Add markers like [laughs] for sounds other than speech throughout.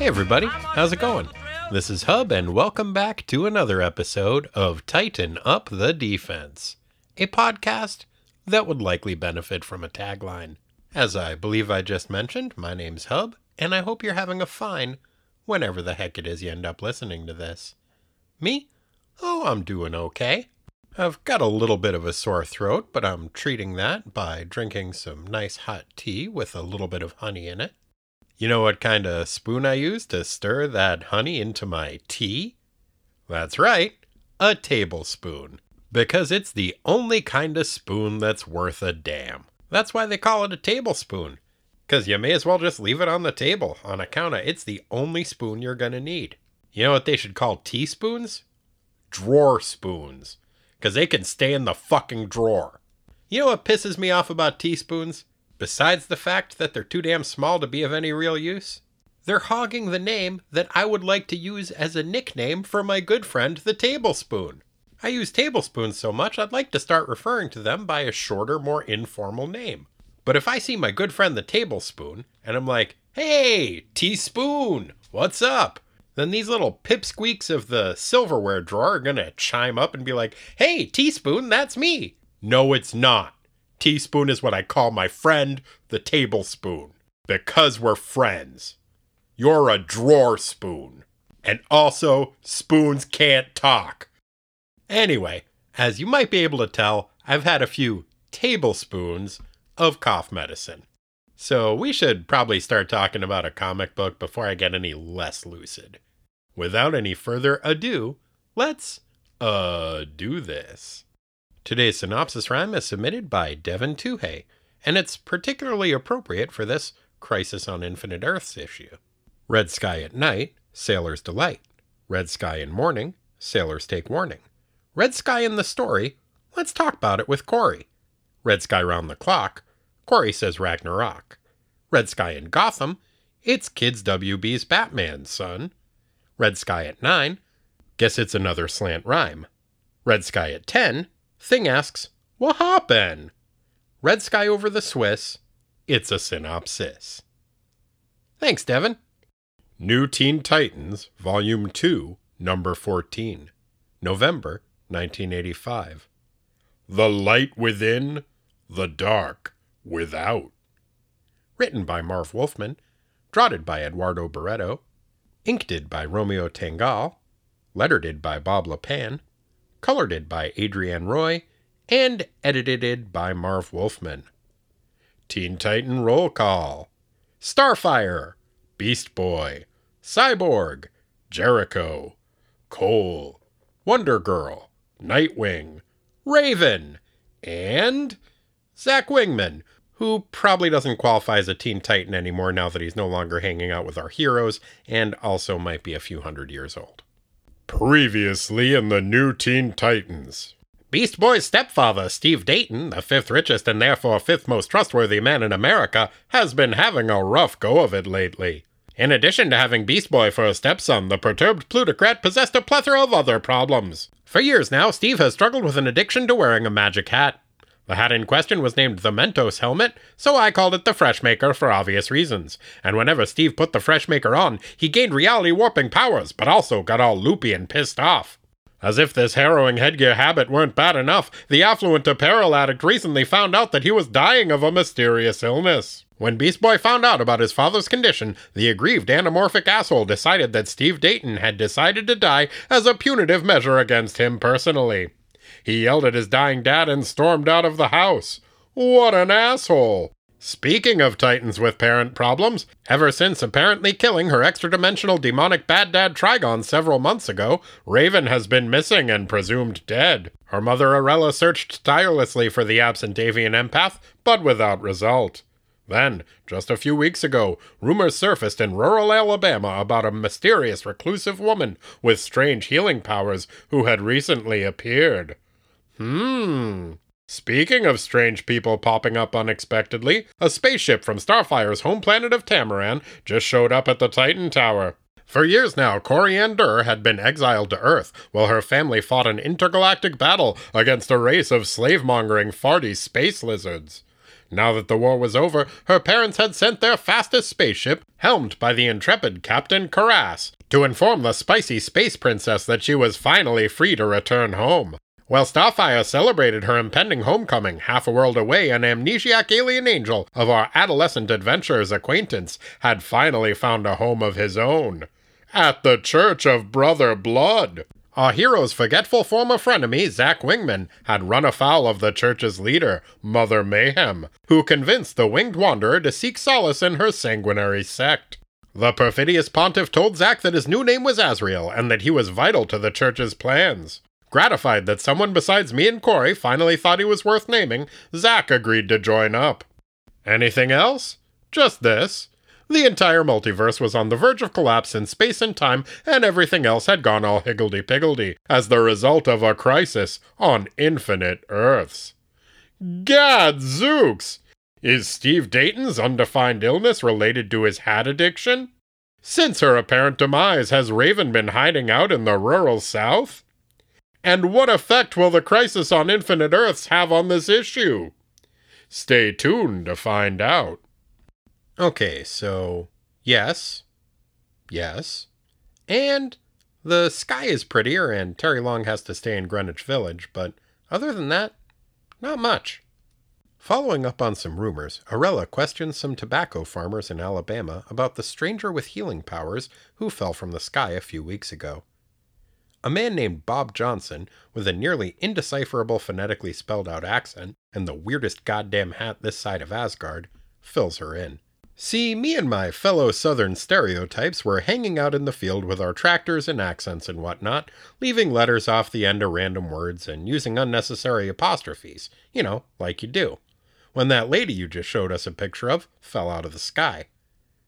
Hey, everybody, how's it going? This is Hub, and welcome back to another episode of Tighten Up the Defense, a podcast that would likely benefit from a tagline. As I believe I just mentioned, my name's Hub, and I hope you're having a fine whenever the heck it is you end up listening to this. Me? Oh, I'm doing okay. I've got a little bit of a sore throat, but I'm treating that by drinking some nice hot tea with a little bit of honey in it. You know what kind of spoon I use to stir that honey into my tea? That's right, a tablespoon. Because it's the only kind of spoon that's worth a damn. That's why they call it a tablespoon. Because you may as well just leave it on the table on account of it's the only spoon you're going to need. You know what they should call teaspoons? Drawer spoons. Because they can stay in the fucking drawer. You know what pisses me off about teaspoons? Besides the fact that they're too damn small to be of any real use, they're hogging the name that I would like to use as a nickname for my good friend, the tablespoon. I use tablespoons so much, I'd like to start referring to them by a shorter, more informal name. But if I see my good friend, the tablespoon, and I'm like, hey, teaspoon, what's up? Then these little pipsqueaks of the silverware drawer are gonna chime up and be like, hey, teaspoon, that's me. No, it's not. Teaspoon is what I call my friend, the tablespoon, because we're friends. You're a drawer spoon. And also, spoons can't talk. Anyway, as you might be able to tell, I've had a few tablespoons of cough medicine. So we should probably start talking about a comic book before I get any less lucid. Without any further ado, let's uh do this. Today's synopsis rhyme is submitted by Devin Tuhey, and it's particularly appropriate for this Crisis on Infinite Earths issue. Red sky at night, sailors delight. Red sky in morning, sailors take warning. Red sky in the story, let's talk about it with Corey. Red sky round the clock, Corey says Ragnarok. Red sky in Gotham, it's Kids WB's Batman, son. Red sky at 9, guess it's another slant rhyme. Red sky at 10, Thing asks, What happened? Red Sky over the Swiss. It's a synopsis. Thanks, Devin. New Teen Titans, Volume 2, Number 14, November 1985. The Light Within, The Dark Without. Written by Marv Wolfman, drotted by Eduardo Barreto, inked by Romeo Tanghal, lettered by Bob Lepine, colored by Adrienne Roy, and edited by Marv Wolfman. Teen Titan Roll Call Starfire, Beast Boy, Cyborg, Jericho, Cole, Wonder Girl, Nightwing, Raven, and Zach Wingman, who probably doesn't qualify as a Teen Titan anymore now that he's no longer hanging out with our heroes and also might be a few hundred years old. Previously in the New Teen Titans. Beast Boy's stepfather, Steve Dayton, the fifth richest and therefore fifth most trustworthy man in America, has been having a rough go of it lately. In addition to having Beast Boy for a stepson, the perturbed plutocrat possessed a plethora of other problems. For years now, Steve has struggled with an addiction to wearing a magic hat. The hat in question was named the Mentos helmet, so I called it the Freshmaker for obvious reasons. And whenever Steve put the Freshmaker on, he gained reality warping powers, but also got all loopy and pissed off. As if this harrowing headgear habit weren't bad enough, the affluent apparel addict recently found out that he was dying of a mysterious illness. When Beast Boy found out about his father's condition, the aggrieved anamorphic asshole decided that Steve Dayton had decided to die as a punitive measure against him personally. He yelled at his dying dad and stormed out of the house. What an asshole! Speaking of Titans with parent problems, ever since apparently killing her extra dimensional demonic bad dad Trigon several months ago, Raven has been missing and presumed dead. Her mother Arella searched tirelessly for the absent avian empath, but without result. Then, just a few weeks ago, rumors surfaced in rural Alabama about a mysterious reclusive woman with strange healing powers who had recently appeared. Hmm. Speaking of strange people popping up unexpectedly, a spaceship from Starfire's home planet of Tamaran just showed up at the Titan Tower. For years now, Koriand'r had been exiled to Earth while her family fought an intergalactic battle against a race of slave mongering, farty space lizards. Now that the war was over, her parents had sent their fastest spaceship, helmed by the intrepid Captain Karass, to inform the spicy space princess that she was finally free to return home. While Starfire celebrated her impending homecoming half a world away, an amnesiac alien angel of our adolescent adventurer's acquaintance had finally found a home of his own. At the Church of Brother Blood. Our hero's forgetful former frenemy, Zack Wingman, had run afoul of the church's leader, Mother Mayhem, who convinced the winged wanderer to seek solace in her sanguinary sect. The perfidious pontiff told Zack that his new name was Azrael and that he was vital to the church's plans. Gratified that someone besides me and Corey finally thought he was worth naming, Zack agreed to join up. Anything else? Just this. The entire multiverse was on the verge of collapse in space and time, and everything else had gone all higgledy piggledy as the result of a crisis on infinite Earths. Gadzooks! Is Steve Dayton's undefined illness related to his hat addiction? Since her apparent demise, has Raven been hiding out in the rural South? And what effect will the crisis on Infinite Earths have on this issue? Stay tuned to find out. Okay, so yes, yes, and the sky is prettier, and Terry Long has to stay in Greenwich Village, but other than that, not much. Following up on some rumors, Arella questions some tobacco farmers in Alabama about the stranger with healing powers who fell from the sky a few weeks ago. A man named Bob Johnson, with a nearly indecipherable phonetically spelled out accent and the weirdest goddamn hat this side of Asgard, fills her in. See, me and my fellow southern stereotypes were hanging out in the field with our tractors and accents and whatnot, leaving letters off the end of random words and using unnecessary apostrophes, you know, like you do, when that lady you just showed us a picture of fell out of the sky.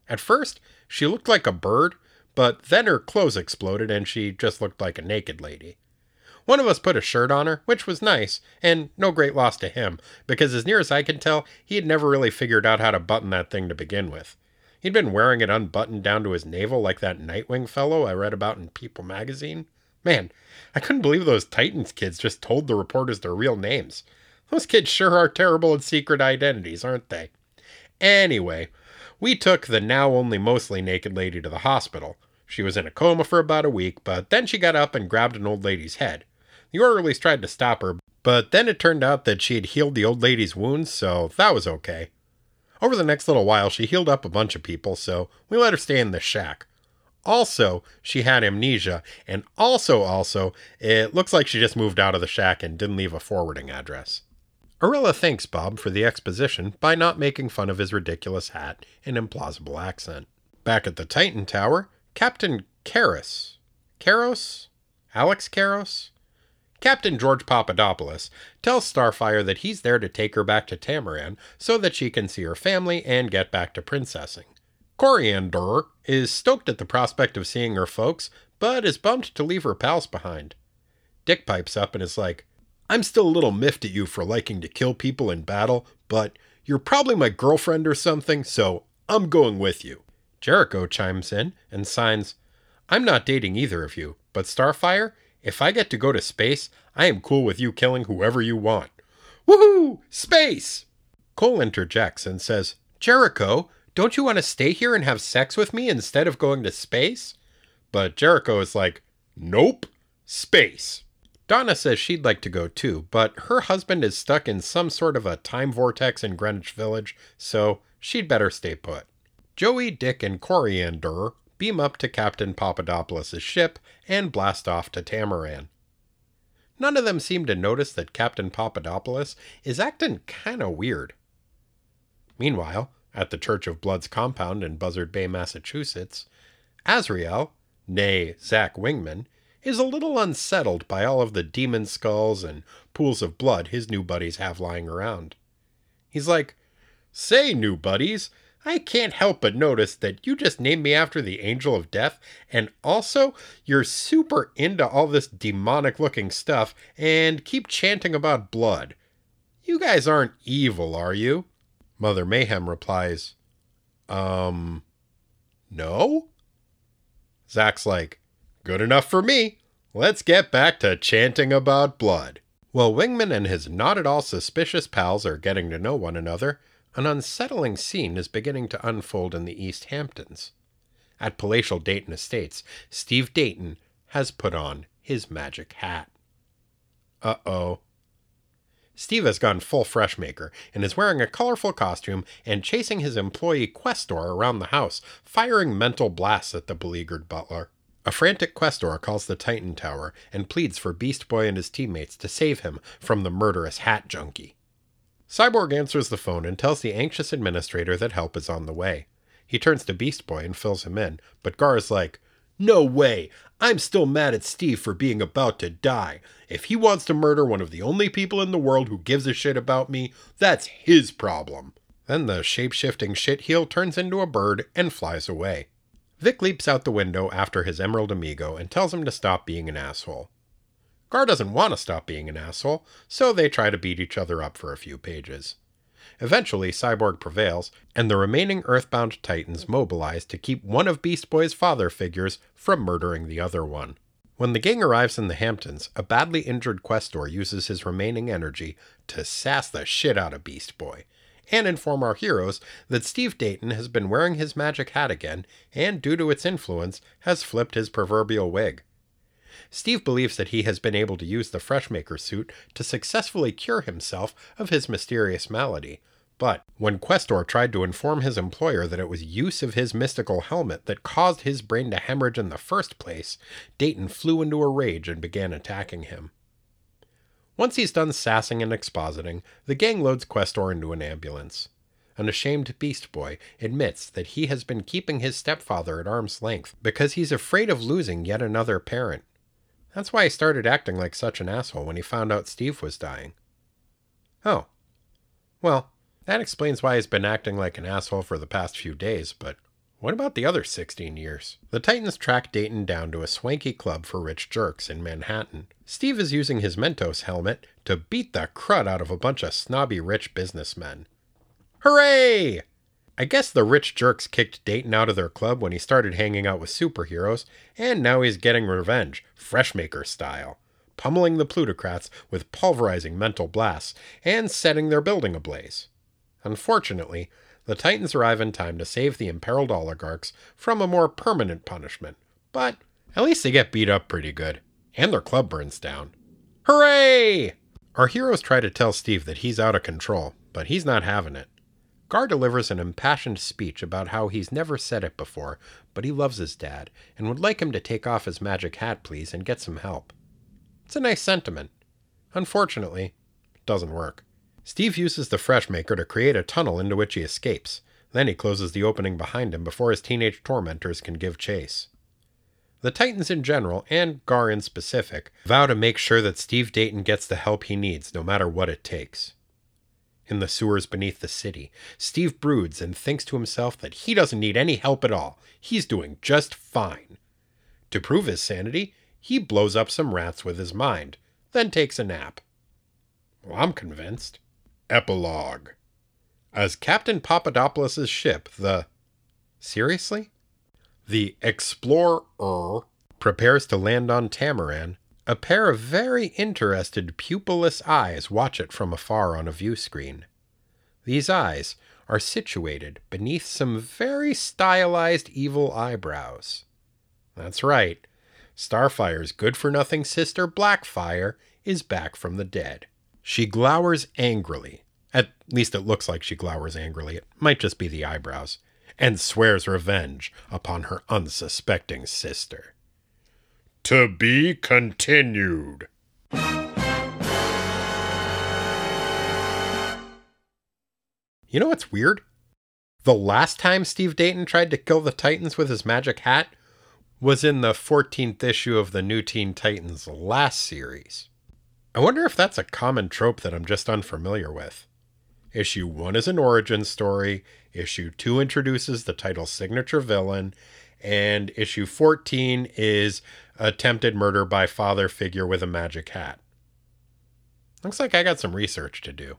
At first, she looked like a bird, but then her clothes exploded and she just looked like a naked lady. One of us put a shirt on her, which was nice, and no great loss to him, because as near as I can tell, he had never really figured out how to button that thing to begin with. He'd been wearing it unbuttoned down to his navel like that Nightwing fellow I read about in People magazine. Man, I couldn't believe those Titans kids just told the reporters their real names. Those kids sure are terrible at secret identities, aren't they? Anyway, we took the now only mostly naked lady to the hospital. She was in a coma for about a week, but then she got up and grabbed an old lady's head. The orderlies tried to stop her, but then it turned out that she had healed the old lady's wounds, so that was okay. Over the next little while, she healed up a bunch of people, so we let her stay in the shack. Also, she had amnesia, and also, also, it looks like she just moved out of the shack and didn't leave a forwarding address. Arella thanks Bob for the exposition by not making fun of his ridiculous hat and implausible accent. Back at the Titan Tower, Captain Karras. Karos? Alex Karos? Captain George Papadopoulos tells Starfire that he's there to take her back to Tamaran so that she can see her family and get back to princessing. Coriander is stoked at the prospect of seeing her folks, but is bummed to leave her pals behind. Dick pipes up and is like, I'm still a little miffed at you for liking to kill people in battle, but you're probably my girlfriend or something, so I'm going with you. Jericho chimes in and signs, I'm not dating either of you, but Starfire, if I get to go to space, I am cool with you killing whoever you want. Woohoo! Space! Cole interjects and says, Jericho, don't you want to stay here and have sex with me instead of going to space? But Jericho is like, Nope, space. Donna says she'd like to go too, but her husband is stuck in some sort of a time vortex in Greenwich Village, so she'd better stay put. Joey, Dick, and Koriand'r beam up to Captain Papadopoulos' ship and blast off to Tamaran. None of them seem to notice that Captain Papadopoulos is acting kinda weird. Meanwhile, at the Church of Blood's compound in Buzzard Bay, Massachusetts, Azrael, nay, Zack Wingman, is a little unsettled by all of the demon skulls and pools of blood his new buddies have lying around. He's like, Say, new buddies, I can't help but notice that you just named me after the angel of death, and also you're super into all this demonic looking stuff and keep chanting about blood. You guys aren't evil, are you? Mother Mayhem replies, Um, no? Zack's like, Good enough for me. Let's get back to chanting about blood. While Wingman and his not at all suspicious pals are getting to know one another, an unsettling scene is beginning to unfold in the East Hamptons. At palatial Dayton Estates, Steve Dayton has put on his magic hat. Uh oh. Steve has gone full freshmaker and is wearing a colorful costume and chasing his employee Questor around the house, firing mental blasts at the beleaguered butler. A frantic Questor calls the Titan Tower and pleads for Beast Boy and his teammates to save him from the murderous hat junkie. Cyborg answers the phone and tells the anxious administrator that help is on the way. He turns to Beast Boy and fills him in, but Gar is like, No way! I'm still mad at Steve for being about to die. If he wants to murder one of the only people in the world who gives a shit about me, that's his problem. Then the shape shifting shitheel turns into a bird and flies away. Vic leaps out the window after his Emerald Amigo and tells him to stop being an asshole. Gar doesn't want to stop being an asshole, so they try to beat each other up for a few pages. Eventually, Cyborg prevails, and the remaining Earthbound Titans mobilize to keep one of Beast Boy's father figures from murdering the other one. When the gang arrives in the Hamptons, a badly injured Questor uses his remaining energy to sass the shit out of Beast Boy, and inform our heroes that Steve Dayton has been wearing his magic hat again, and due to its influence, has flipped his proverbial wig. Steve believes that he has been able to use the Freshmaker suit to successfully cure himself of his mysterious malady. But when Questor tried to inform his employer that it was use of his mystical helmet that caused his brain to hemorrhage in the first place, Dayton flew into a rage and began attacking him. Once he's done sassing and expositing, the gang loads Questor into an ambulance. An ashamed Beast Boy admits that he has been keeping his stepfather at arm's length because he's afraid of losing yet another parent. That's why he started acting like such an asshole when he found out Steve was dying. Oh. Well, that explains why he's been acting like an asshole for the past few days, but what about the other 16 years? The Titans track Dayton down to a swanky club for rich jerks in Manhattan. Steve is using his Mentos helmet to beat the crud out of a bunch of snobby rich businessmen. Hooray! I guess the rich jerks kicked Dayton out of their club when he started hanging out with superheroes, and now he's getting revenge, Freshmaker style, pummeling the plutocrats with pulverizing mental blasts and setting their building ablaze. Unfortunately, the Titans arrive in time to save the imperiled oligarchs from a more permanent punishment, but at least they get beat up pretty good, and their club burns down. Hooray! Our heroes try to tell Steve that he's out of control, but he's not having it. Gar delivers an impassioned speech about how he's never said it before, but he loves his dad and would like him to take off his magic hat, please, and get some help. It's a nice sentiment. Unfortunately, it doesn't work. Steve uses the Freshmaker to create a tunnel into which he escapes. Then he closes the opening behind him before his teenage tormentors can give chase. The Titans in general, and Gar in specific, vow to make sure that Steve Dayton gets the help he needs, no matter what it takes in the sewers beneath the city. Steve broods and thinks to himself that he doesn't need any help at all. He's doing just fine. To prove his sanity, he blows up some rats with his mind, then takes a nap. Well, I'm convinced. Epilogue. As Captain Papadopoulos' ship, the. Seriously? The Explorer prepares to land on Tamaran, a pair of very interested pupilless eyes watch it from afar on a view screen. These eyes are situated beneath some very stylized evil eyebrows. That's right. Starfire's good for nothing sister Blackfire is back from the dead. She glowers angrily. At least it looks like she glowers angrily. It might just be the eyebrows. And swears revenge upon her unsuspecting sister. To be continued. You know what's weird? The last time Steve Dayton tried to kill the Titans with his magic hat was in the 14th issue of the New Teen Titans last series. I wonder if that's a common trope that I'm just unfamiliar with. Issue 1 is an origin story, issue 2 introduces the title's signature villain, and issue 14 is attempted murder by father figure with a magic hat. Looks like I got some research to do.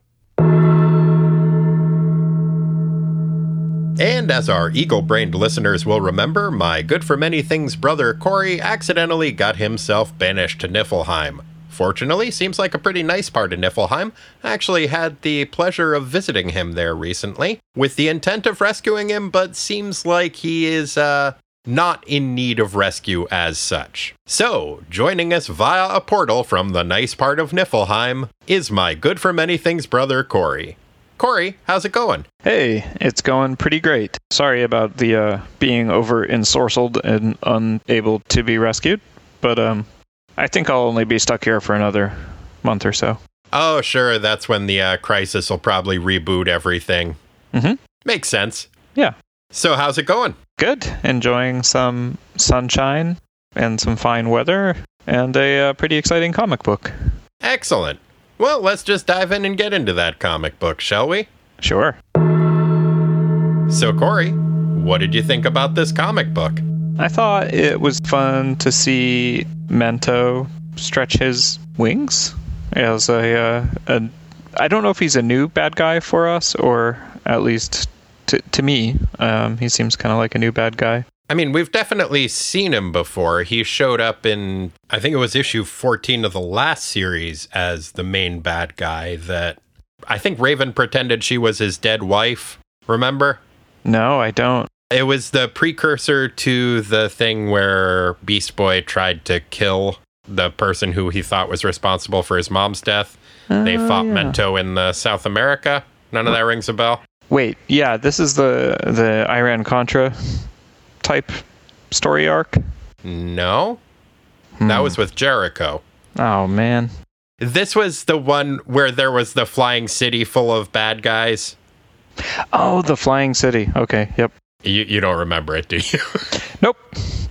And as our eagle brained listeners will remember, my good for many things brother Corey accidentally got himself banished to Niflheim Fortunately, seems like a pretty nice part of Niflheim. I actually had the pleasure of visiting him there recently with the intent of rescuing him, but seems like he is uh, not in need of rescue as such. So, joining us via a portal from the nice part of Niflheim is my good for many things brother, Corey. Corey, how's it going? Hey, it's going pretty great. Sorry about the uh, being over ensorcelled and unable to be rescued, but um, I think I'll only be stuck here for another month or so. Oh, sure. That's when the uh, crisis will probably reboot everything. Mm-hmm. Makes sense. Yeah. So, how's it going? Good. Enjoying some sunshine and some fine weather and a uh, pretty exciting comic book. Excellent. Well, let's just dive in and get into that comic book, shall we? Sure. So, Corey, what did you think about this comic book? I thought it was fun to see Mento stretch his wings as a, uh, a I don't know if he's a new bad guy for us or at least to, to me, um, he seems kind of like a new bad guy. I mean, we've definitely seen him before. He showed up in, I think it was issue 14 of the last series as the main bad guy that I think Raven pretended she was his dead wife. Remember? No, I don't. It was the precursor to the thing where Beast Boy tried to kill the person who he thought was responsible for his mom's death. They fought yeah. Mento in the South America. None of that rings a bell. Wait, yeah, this is the the Iran Contra type story arc. No, hmm. that was with Jericho. Oh man, this was the one where there was the flying city full of bad guys. Oh, the flying city. Okay, yep. You you don't remember it, do you? [laughs] nope.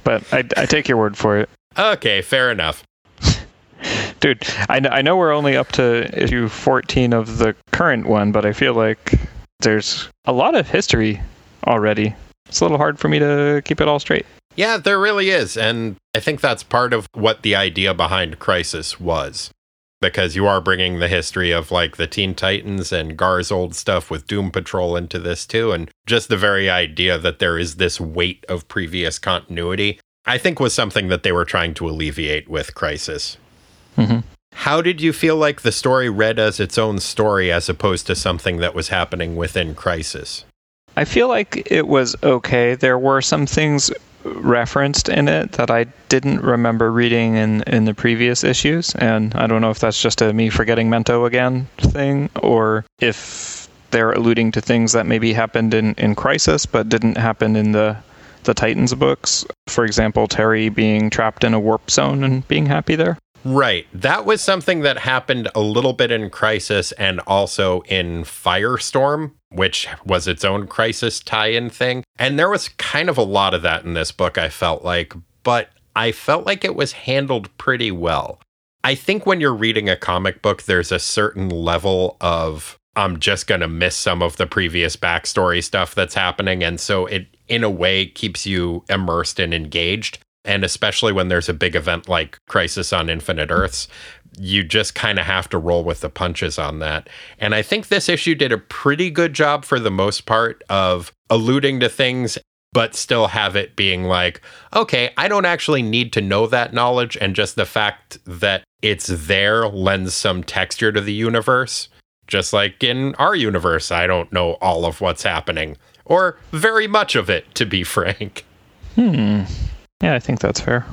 But I, I take your word for it. Okay, fair enough. Dude, I, I know we're only up to issue 14 of the current one, but I feel like there's a lot of history already. It's a little hard for me to keep it all straight. Yeah, there really is. And I think that's part of what the idea behind Crisis was because you are bringing the history of like the Teen Titans and Gar's old stuff with Doom Patrol into this too. And just the very idea that there is this weight of previous continuity, I think was something that they were trying to alleviate with Crisis. Mm-hmm. How did you feel like the story read as its own story as opposed to something that was happening within Crisis? I feel like it was okay. There were some things referenced in it that I didn't remember reading in, in the previous issues. And I don't know if that's just a me forgetting Mento again thing or if they're alluding to things that maybe happened in, in Crisis but didn't happen in the the Titans books. For example, Terry being trapped in a warp zone and being happy there. Right. That was something that happened a little bit in Crisis and also in Firestorm which was its own crisis tie in thing. And there was kind of a lot of that in this book, I felt like, but I felt like it was handled pretty well. I think when you're reading a comic book, there's a certain level of, I'm just going to miss some of the previous backstory stuff that's happening. And so it, in a way, keeps you immersed and engaged. And especially when there's a big event like Crisis on Infinite Earths, you just kind of have to roll with the punches on that. And I think this issue did a pretty good job for the most part of alluding to things but still have it being like, okay, I don't actually need to know that knowledge. And just the fact that it's there lends some texture to the universe. Just like in our universe, I don't know all of what's happening, or very much of it, to be [laughs] frank. Hmm. Yeah, I think that's fair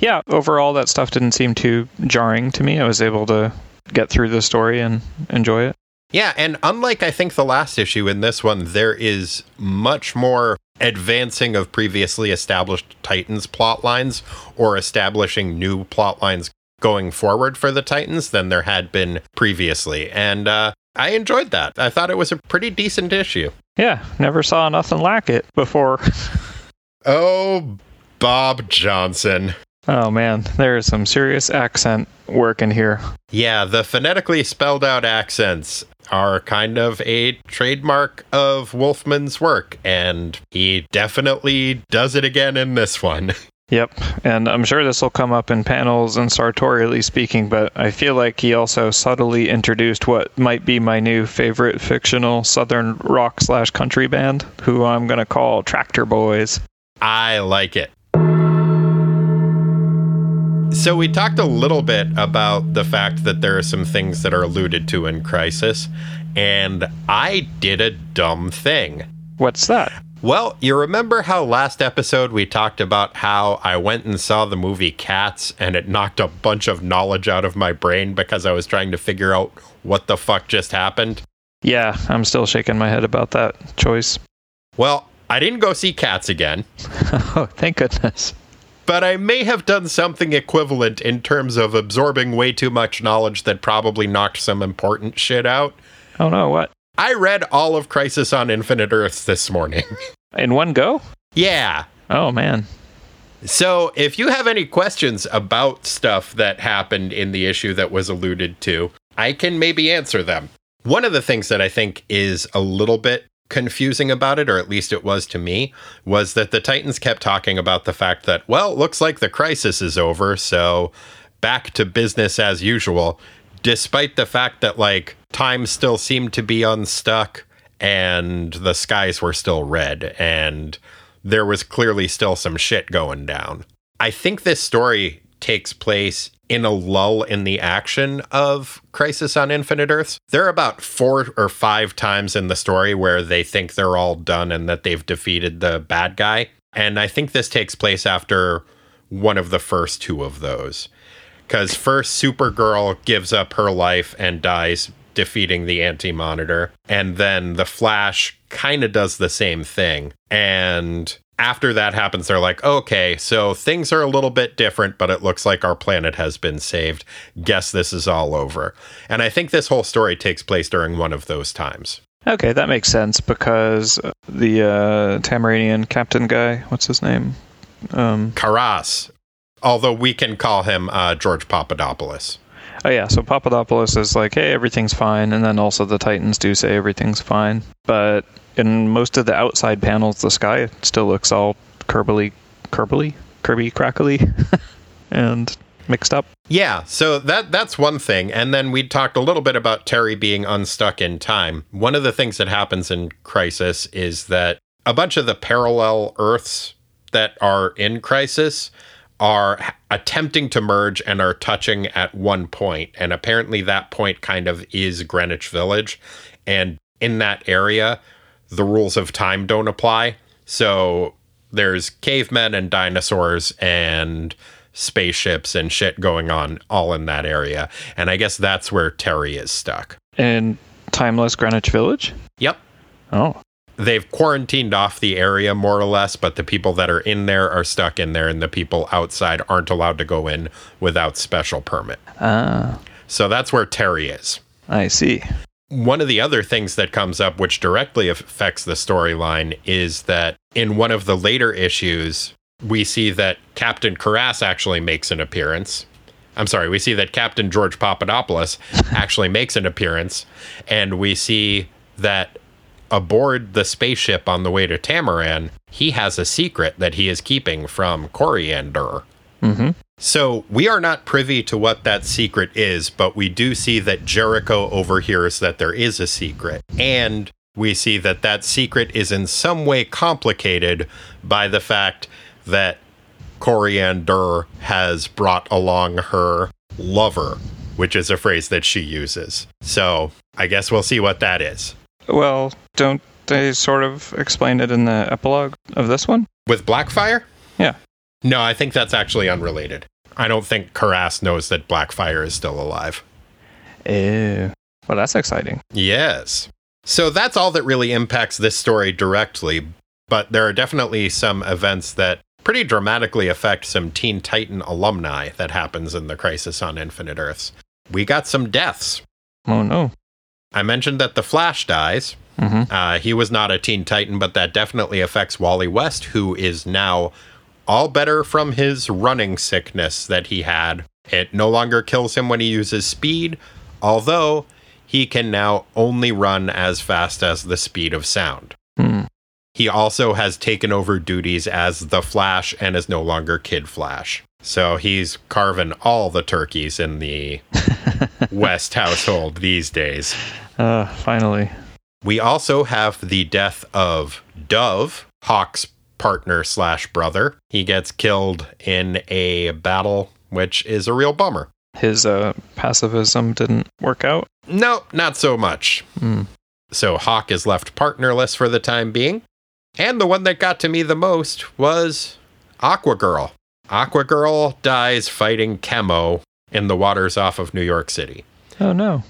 yeah, overall, that stuff didn't seem too jarring to me. I was able to get through the story and enjoy it. Yeah, and unlike I think the last issue in this one, there is much more advancing of previously established Titans plot lines or establishing new plot lines going forward for the Titans than there had been previously. And uh, I enjoyed that. I thought it was a pretty decent issue. Yeah, never saw nothing like it before. [laughs] oh, Bob Johnson. Oh man, there is some serious accent work in here. Yeah, the phonetically spelled out accents are kind of a trademark of Wolfman's work, and he definitely does it again in this one. [laughs] Yep, and I'm sure this will come up in panels and sartorially speaking, but I feel like he also subtly introduced what might be my new favorite fictional southern rock slash country band, who I'm going to call Tractor Boys. I like it. So we talked a little bit about the fact that there are some things that are alluded to in Crisis, and I did a dumb thing. What's that? Well, you remember how last episode we talked about how I went and saw the movie Cats and it knocked a bunch of knowledge out of my brain because I was trying to figure out what the fuck just happened? Yeah, I'm still shaking my head about that choice. Well, I didn't go see Cats again. [laughs] oh, thank goodness. But I may have done something equivalent in terms of absorbing way too much knowledge that probably knocked some important shit out. Oh no, what? I read all of Crisis on Infinite Earths this morning. [laughs] In one go? yeah. Oh man. So, if you have any questions about stuff that happened in the issue that was alluded to, I can maybe answer them. One of the things that I think is a little bit confusing about it, or at least it was to me, was that the Titans kept talking about the fact that, well, looks like the crisis is over, so back to business as usual, despite the fact that, like, time still seemed to be unstuck and the skies were still red and there was clearly still some shit going down. I think this story takes place in a lull in the action of Crisis on Infinite Earths. There are about four or five times in the story where they think they're all done and that they've defeated the bad guy. And I think this takes place after one of the first two of those. Because first, Supergirl gives up her life and dies defeating the anti monitor. And then the Flash kind of does the same thing. And after that happens, they're like, okay, so things are a little bit different, but it looks like our planet has been saved. Guess this is all over. And I think this whole story takes place during one of those times. Okay, that makes sense because the uh, Tamaranian captain guy, what's his name? Um, Karas. Although we can call him uh, George Papadopoulos. Oh yeah, so Papadopoulos is like, hey, everything's fine, and then also the Titans do say everything's fine, but in most of the outside panels, the sky still looks all Kirby, Kirby, Kirby crackly, [laughs] and mixed up. Yeah, so that that's one thing. And then we talked a little bit about Terry being unstuck in time. One of the things that happens in Crisis is that a bunch of the parallel Earths that are in Crisis are attempting to merge and are touching at one point and apparently that point kind of is Greenwich Village and in that area the rules of time don't apply. So there's cavemen and dinosaurs and spaceships and shit going on all in that area. And I guess that's where Terry is stuck. In timeless Greenwich Village? Yep. Oh. They've quarantined off the area more or less, but the people that are in there are stuck in there, and the people outside aren't allowed to go in without special permit. Ah. So that's where Terry is. I see one of the other things that comes up, which directly affects the storyline, is that in one of the later issues, we see that Captain Karas actually makes an appearance. I'm sorry, we see that Captain George Papadopoulos [laughs] actually makes an appearance, and we see that aboard the spaceship on the way to Tamaran, he has a secret that he is keeping from Coriander. Mm-hmm. So we are not privy to what that secret is, but we do see that Jericho overhears that there is a secret. And we see that that secret is in some way complicated by the fact that Coriander has brought along her lover, which is a phrase that she uses. So I guess we'll see what that is. Well, don't they sort of explain it in the epilogue of this one? With Blackfire? Yeah. No, I think that's actually unrelated. I don't think Karas knows that Blackfire is still alive. Ew. Well, that's exciting. Yes. So that's all that really impacts this story directly, but there are definitely some events that pretty dramatically affect some Teen Titan alumni that happens in the Crisis on Infinite Earths. We got some deaths. Oh, no. I mentioned that the Flash dies. Mm-hmm. Uh, he was not a Teen Titan, but that definitely affects Wally West, who is now all better from his running sickness that he had. It no longer kills him when he uses speed, although he can now only run as fast as the speed of sound. Hmm. He also has taken over duties as the Flash and is no longer Kid Flash. So he's carving all the turkeys in the [laughs] West household these days. Uh, finally. We also have the death of Dove, Hawk's partner slash brother. He gets killed in a battle which is a real bummer. His uh, pacifism didn't work out. No, not so much. Hmm. So Hawk is left partnerless for the time being. And the one that got to me the most was Aqua Girl. Aqua Girl dies fighting Chemo in the waters off of New York City. Oh no.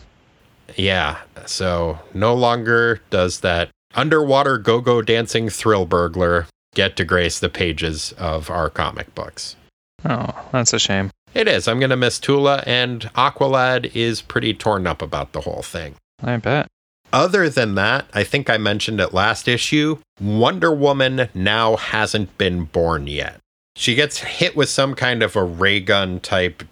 Yeah, so no longer does that underwater go go dancing thrill burglar get to grace the pages of our comic books. Oh, that's a shame. It is. I'm going to miss Tula, and Aqualad is pretty torn up about the whole thing. I bet. Other than that, I think I mentioned it last issue Wonder Woman now hasn't been born yet. She gets hit with some kind of a ray gun type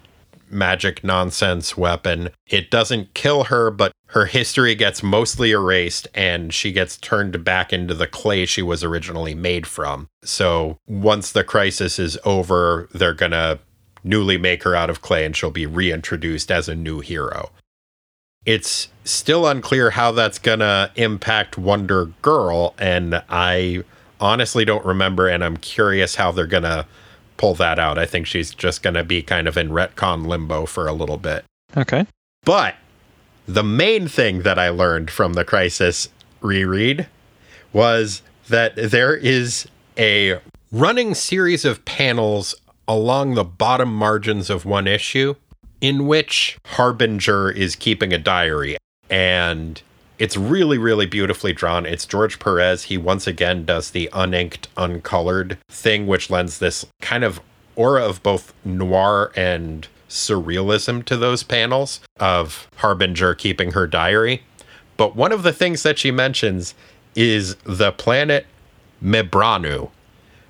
magic nonsense weapon. It doesn't kill her, but her history gets mostly erased and she gets turned back into the clay she was originally made from. So once the crisis is over, they're going to newly make her out of clay and she'll be reintroduced as a new hero. It's still unclear how that's going to impact Wonder Girl, and I honestly don't remember, and I'm curious how they're going to pull that out. I think she's just going to be kind of in retcon limbo for a little bit. Okay. But the main thing that I learned from the Crisis reread was that there is a running series of panels along the bottom margins of one issue in which Harbinger is keeping a diary. And it's really, really beautifully drawn. It's George Perez. He once again does the uninked, uncolored thing, which lends this kind of aura of both noir and surrealism to those panels of Harbinger keeping her diary. But one of the things that she mentions is the planet Mebranu,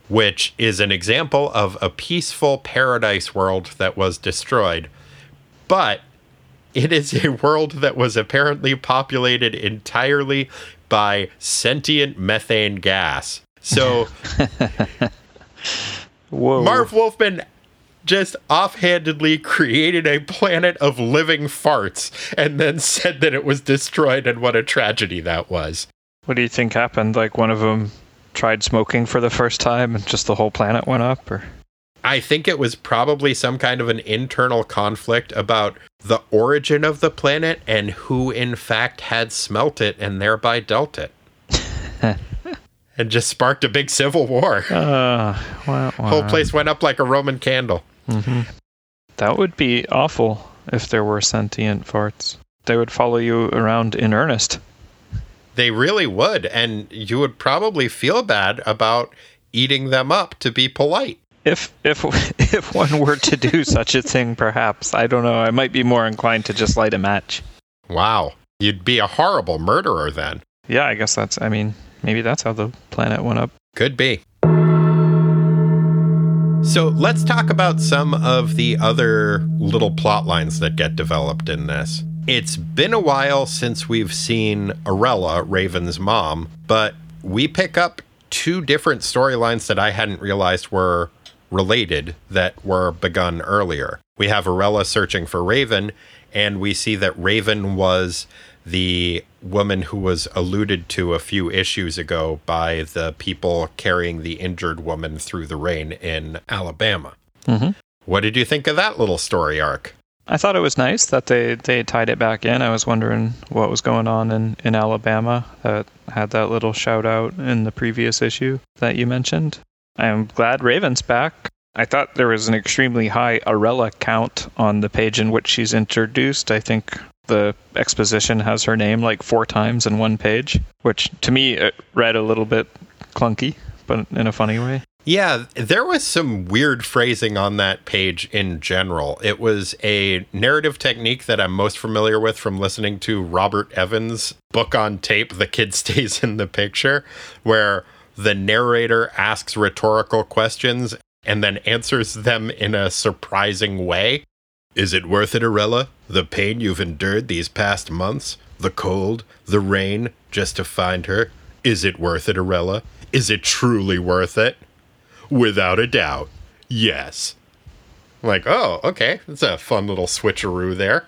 which is an example of a peaceful paradise world that was destroyed. But it is a world that was apparently populated entirely by sentient methane gas. So. [laughs] Marv Wolfman just offhandedly created a planet of living farts and then said that it was destroyed and what a tragedy that was. What do you think happened? Like one of them tried smoking for the first time and just the whole planet went up or I think it was probably some kind of an internal conflict about the origin of the planet and who, in fact, had smelt it and thereby dealt it. [laughs] and just sparked a big civil war. uh, wow, Whole place went up like a Roman candle. That would be awful if there were sentient farts. They would follow you around in earnest. They really would. And you would probably feel bad about eating them up to be polite. If if [laughs] if one were to do [laughs] such a thing, perhaps I don't know. I might be more inclined to just light a match. Wow. You'd be a horrible murderer then. Yeah, I guess that's. I mean, maybe that's how the planet went up. Could be. So let's talk about some of the other little plot lines that get developed in this. It's been a while since we've seen Arella, Raven's mom, but we pick up two different storylines that I hadn't realized were related that were begun earlier. We have Arella searching for Raven, and we see that Raven was the woman who was alluded to a few issues ago by the people carrying the injured woman through the rain in Alabama. Mhm. What did you think of that little story arc? I thought it was nice that they, they tied it back in. I was wondering what was going on in, in Alabama that had that little shout out in the previous issue that you mentioned. I'm glad Raven's back. I thought there was an extremely high Arella count on the page in which she's introduced. I think the exposition has her name like four times in one page, which to me read a little bit clunky, but in a funny way. Yeah, there was some weird phrasing on that page in general. It was a narrative technique that I'm most familiar with from listening to Robert Evans' book on tape, The Kid Stays [laughs] in the Picture, where the narrator asks rhetorical questions and then answers them in a surprising way. Is it worth it, Arella? The pain you've endured these past months? The cold? The rain? Just to find her? Is it worth it, Arella? Is it truly worth it? Without a doubt, yes. Like, oh, okay. That's a fun little switcheroo there.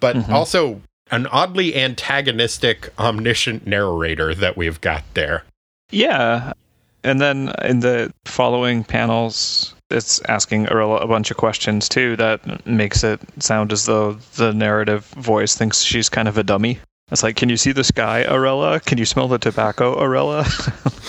But mm-hmm. also an oddly antagonistic, omniscient narrator that we've got there. Yeah, And then in the following panels, it's asking Arella a bunch of questions too that makes it sound as though the narrative voice thinks she's kind of a dummy. It's like, can you see the sky, Arella? Can you smell the tobacco, Arella?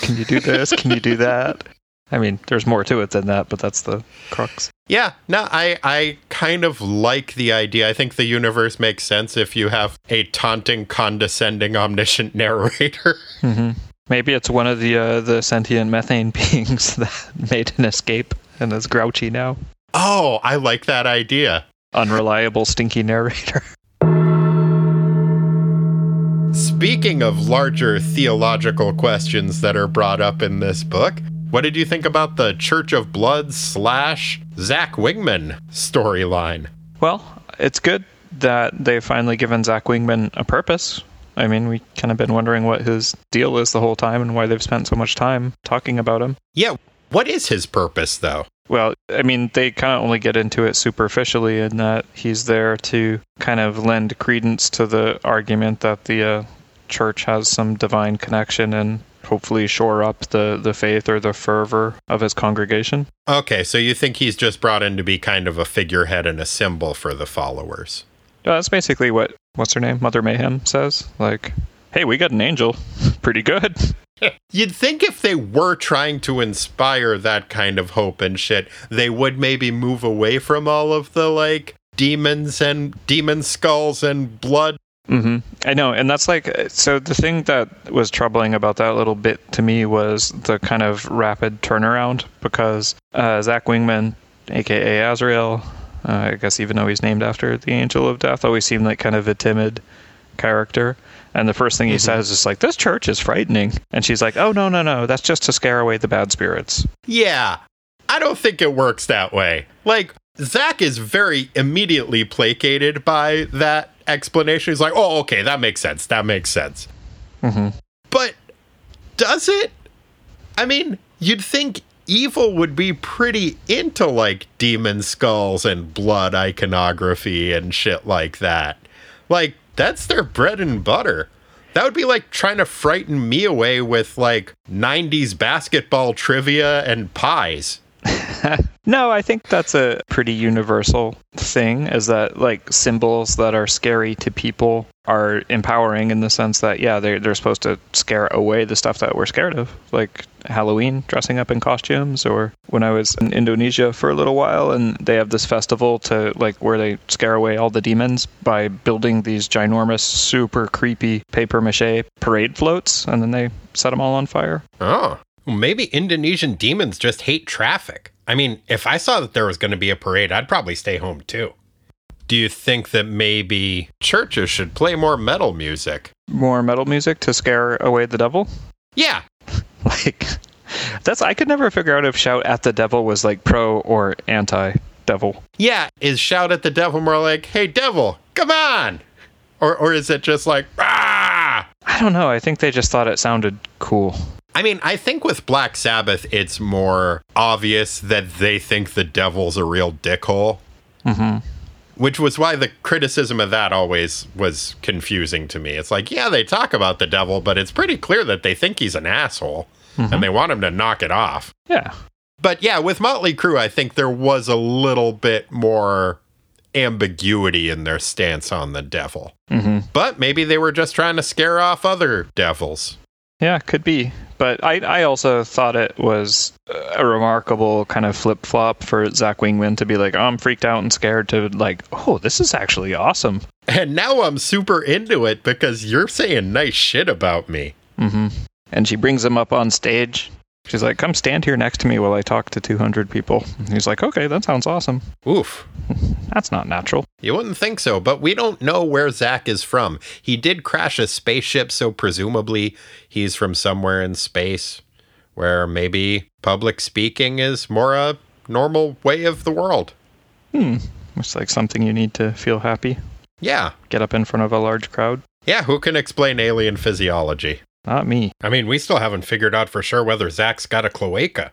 [laughs] can you do this? Can you do that? I mean, there's more to it than that, but that's the crux. Yeah, no, I, I kind of like the idea. I think the universe makes sense if you have a taunting, condescending, omniscient [laughs] narrator. Mm-hmm. Maybe it's one of the uh, the sentient methane [laughs] beings that made an escape and is grouchy now. Oh, I like that idea. Unreliable, stinky narrator. [laughs] Speaking of larger theological questions that are brought up in this book, what did you think about the Church of Blood slash Zach Wingman storyline? Well, it's good that they've finally given Zach Wingman a purpose. I mean, we kind of been wondering what his deal is the whole time and why they've spent so much time talking about him. Yeah, what is his purpose though? Well, I mean, they kind of only get into it superficially in that he's there to kind of lend credence to the argument that the uh, church has some divine connection and hopefully shore up the, the faith or the fervor of his congregation. Okay, so you think he's just brought in to be kind of a figurehead and a symbol for the followers? Yeah, that's basically what what's her name, Mother Mayhem says. Like, hey, we got an angel, [laughs] pretty good. [laughs] You'd think if they were trying to inspire that kind of hope and shit, they would maybe move away from all of the like demons and demon skulls and blood Mm-hmm. I know, and that's like so. The thing that was troubling about that little bit to me was the kind of rapid turnaround because uh, Zach Wingman, aka Azrael, uh, I guess even though he's named after the Angel of Death, always seemed like kind of a timid character. And the first thing he mm-hmm. says is like, "This church is frightening," and she's like, "Oh no, no, no, that's just to scare away the bad spirits." Yeah, I don't think it works that way. Like Zach is very immediately placated by that explanation. He's like, oh, okay, that makes sense. That makes sense. Mm-hmm. But does it? I mean, you'd think evil would be pretty into like demon skulls and blood iconography and shit like that. Like, that's their bread and butter. That would be like trying to frighten me away with like 90s basketball trivia and pies. [laughs] no, I think that's a pretty universal thing is that like symbols that are scary to people are empowering in the sense that yeah, they're they're supposed to scare away the stuff that we're scared of. Like Halloween, dressing up in costumes, or when I was in Indonesia for a little while and they have this festival to like where they scare away all the demons by building these ginormous, super creepy paper mache parade floats and then they set them all on fire. Oh. Maybe Indonesian demons just hate traffic. I mean, if I saw that there was going to be a parade, I'd probably stay home too. Do you think that maybe churches should play more metal music? More metal music to scare away the devil? Yeah. [laughs] like, that's, I could never figure out if Shout at the Devil was like pro or anti devil. Yeah. Is Shout at the Devil more like, hey, devil, come on? Or, or is it just like, ah? I don't know. I think they just thought it sounded cool. I mean, I think with Black Sabbath, it's more obvious that they think the devil's a real dickhole. Mm-hmm. Which was why the criticism of that always was confusing to me. It's like, yeah, they talk about the devil, but it's pretty clear that they think he's an asshole mm-hmm. and they want him to knock it off. Yeah. But yeah, with Motley Crue, I think there was a little bit more ambiguity in their stance on the devil. Mm-hmm. But maybe they were just trying to scare off other devils. Yeah, could be. But I, I also thought it was a remarkable kind of flip flop for Zach Wingman to be like, oh, I'm freaked out and scared to like, oh, this is actually awesome. And now I'm super into it because you're saying nice shit about me. Mm-hmm. And she brings him up on stage She's like, come stand here next to me while I talk to 200 people. And he's like, okay, that sounds awesome. Oof. That's not natural. You wouldn't think so, but we don't know where Zach is from. He did crash a spaceship, so presumably he's from somewhere in space where maybe public speaking is more a normal way of the world. Hmm. It's like something you need to feel happy. Yeah. Get up in front of a large crowd. Yeah, who can explain alien physiology? Not me. I mean, we still haven't figured out for sure whether Zach's got a cloaca.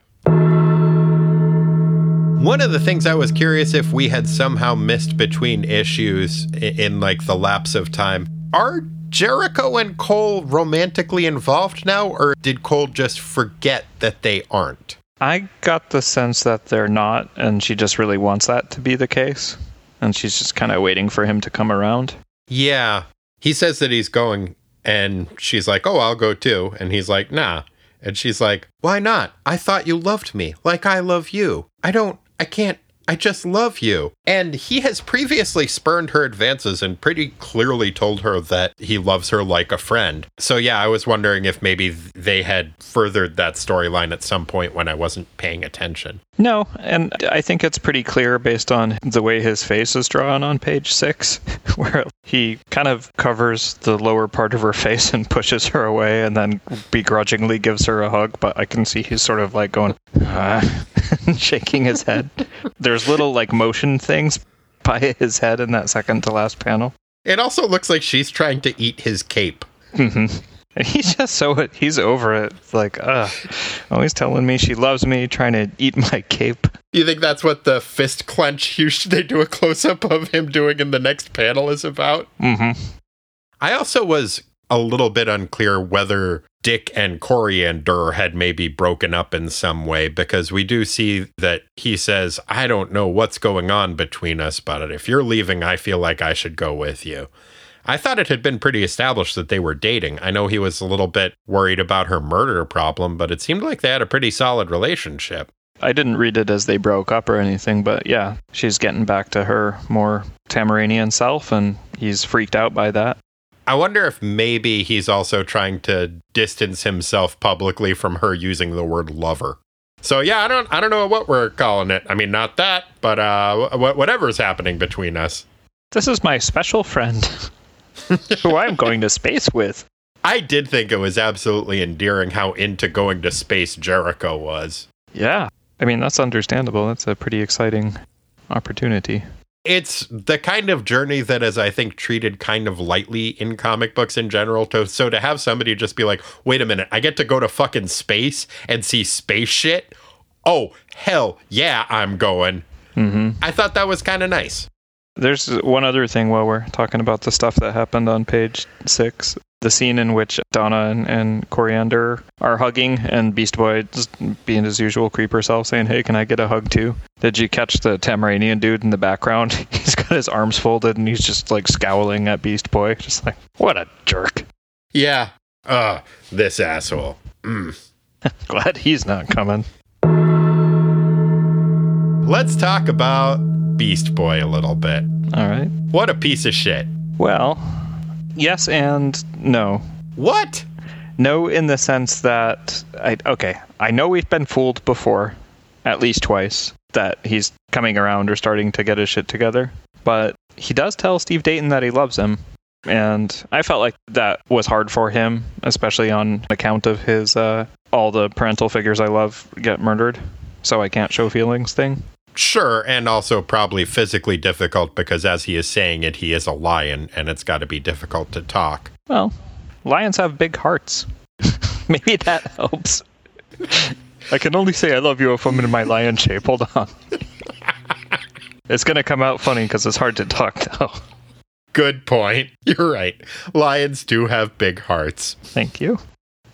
One of the things I was curious if we had somehow missed between issues in, in like the lapse of time are Jericho and Cole romantically involved now, or did Cole just forget that they aren't? I got the sense that they're not, and she just really wants that to be the case. And she's just kind of waiting for him to come around. Yeah. He says that he's going, and she's like, Oh, I'll go too. And he's like, Nah. And she's like, Why not? I thought you loved me like I love you. I don't, I can't I just love you. And he has previously spurned her advances and pretty clearly told her that he loves her like a friend. So, yeah, I was wondering if maybe they had furthered that storyline at some point when I wasn't paying attention. No, and I think it's pretty clear based on the way his face is drawn on page six, [laughs] where he kind of covers the lower part of her face and [laughs] pushes her away and then begrudgingly gives her a hug. But I can see he's sort of like going, ah, [laughs] shaking his head. There's little like motion things [laughs] by his head in that second to last panel. It also looks like she's trying to eat his cape. Mm-hmm. And [laughs] he's just so he's over it. It's like, uh, always telling me she loves me, trying to eat [laughs] my cape. You think that's what the fist clench you should they do a close up of him doing in the next panel is about? Mm-hmm. I also was a little bit unclear whether Dick and Koriand'r had maybe broken up in some way because we do see that he says, I don't know what's going on between us, but if you're leaving, I feel like I should go with you. I thought it had been pretty established that they were dating. I know he was a little bit worried about her murder problem, but it seemed like they had a pretty solid relationship. I didn't read it as they broke up or anything, but yeah, she's getting back to her more Tamaranian self, and he's freaked out by that. I wonder if maybe he's also trying to distance himself publicly from her using the word lover. So yeah, I don't I don't know what we're calling it. I mean, not that, but uh, whatever's happening between us. This is my special friend, [laughs] who I'm going to space with. I did think it was absolutely endearing how into going to space Jericho was. Yeah, I mean that's understandable. That's a pretty exciting opportunity it's the kind of journey that is i think treated kind of lightly in comic books in general. To, so to have somebody just be like wait a minute i get to go to fucking space and see space shit? Oh hell yeah i'm going. Mm-hmm. i thought that was kind of nice. There's one other thing while we're talking about the stuff that happened on page six the scene in which Donna and, and Koriand'r are hugging, and Beast Boy just being his usual creeper self, saying, "Hey, can I get a hug too?" Did you catch the Tamaranian dude in the background? [laughs] He's got his arms folded, and he's just like scowling at Beast Boy, just like, "What a jerk!" Yeah. Uh, this asshole. Mm. [laughs] Glad he's not coming. Let's talk about Beast Boy a little bit. All right. What a piece of shit. Well, yes and no. What? No, in the sense that I okay, I know we've been fooled before, at least twice, that he's coming around or starting to get his shit together. But he does tell Steve Dayton that he loves him, and I felt like that was hard for him, especially on account of his uh, all the parental figures I love get murdered, so I can't show feelings thing. Sure, and also probably physically difficult because as he is saying it, he is a lion and it's got to be difficult to talk. Well, lions have big hearts. [laughs] Maybe that helps. I can only say I love you if I'm in my lion shape. Hold on. [laughs] it's going to come out funny because it's hard to talk now. Good point. You're right. Lions do have big hearts. Thank you.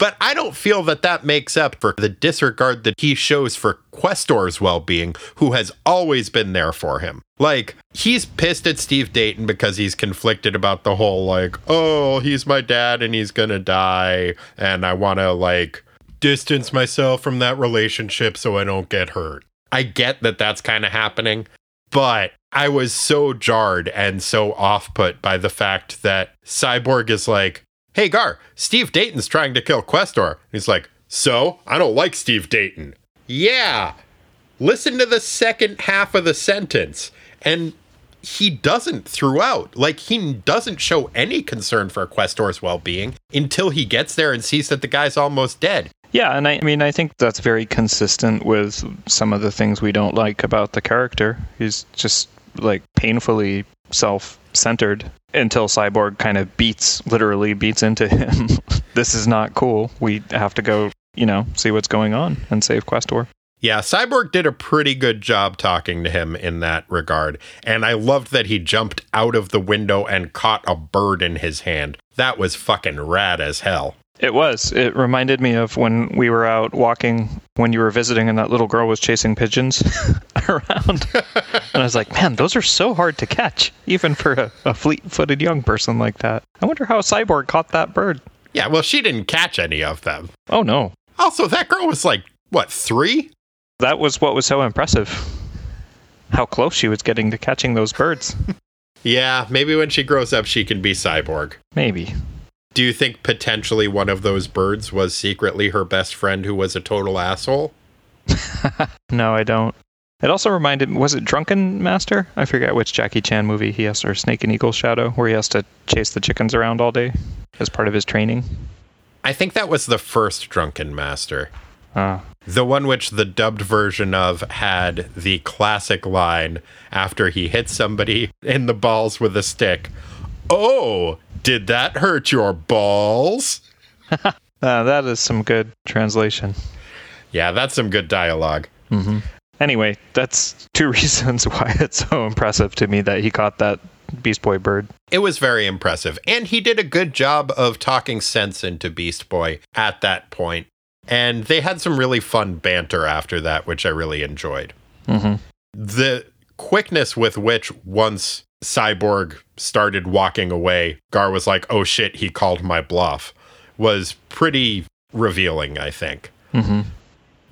But I don't feel that that makes up for the disregard that he shows for Questor's well being, who has always been there for him. Like, he's pissed at Steve Dayton because he's conflicted about the whole, like, oh, he's my dad and he's gonna die, and I wanna, like, distance myself from that relationship so I don't get hurt. I get that that's kind of happening, but I was so jarred and so off put by the fact that Cyborg is like, Hey, Gar, Steve Dayton's trying to kill Questor. He's like, So? I don't like Steve Dayton. Yeah. Listen to the second half of the sentence. And he doesn't throughout. Like, he doesn't show any concern for Questor's well being until he gets there and sees that the guy's almost dead. Yeah, and I, I, mean, I think that's very consistent with some of the things we don't like about the character. He's just like painfully self centered until Cyborg kind of beats, literally beats into [laughs] him. this is not cool. We have to go, you know, see what's going on and save Questor. Yeah, Cyborg did a pretty good job talking to him in that regard. And I loved that he jumped out of the window and caught a bird in his hand. That was fucking rad as hell. It was. It reminded me of when we were out walking when you were visiting and that little girl was chasing pigeons [laughs] around. and I was like, man, those are so hard to catch, even for a, a fleet footed young person like that. I wonder how Cyborg caught that bird. Yeah, well, she didn't catch any of them. Oh, no. Also, that girl was like, what, three? That was what was so impressive. How close she was getting to catching those birds. [laughs] Yeah, maybe when she grows up, she can be cyborg. Maybe. Do you think potentially one of those birds was secretly her best friend who was a total asshole? [laughs] No, I don't. It also reminded me, was it Drunken Master? I forget which Jackie Chan movie he has or Snake and Eagle Shadow where he has to chase the chickens around all day as part of his training. I think that was the first Drunken Master. Uh, The one which the dubbed version of had the classic line after he hit somebody in the balls with a stick. Oh, did that hurt your balls? [laughs] uh, that is some good translation. Yeah, that's some good dialogue. Anyway, that's two [laughs] reasons why it's so impressive to me that he caught that Beast Boy bird. It was very impressive. And he did a good job of talking sense into Beast Boy at that point. And they had some really fun banter after that, which I really enjoyed. Mm-hmm. The quickness with which once Cyborg started walking away, Gar was like, oh shit, he called my bluff, was pretty revealing, I think. Mm-hmm.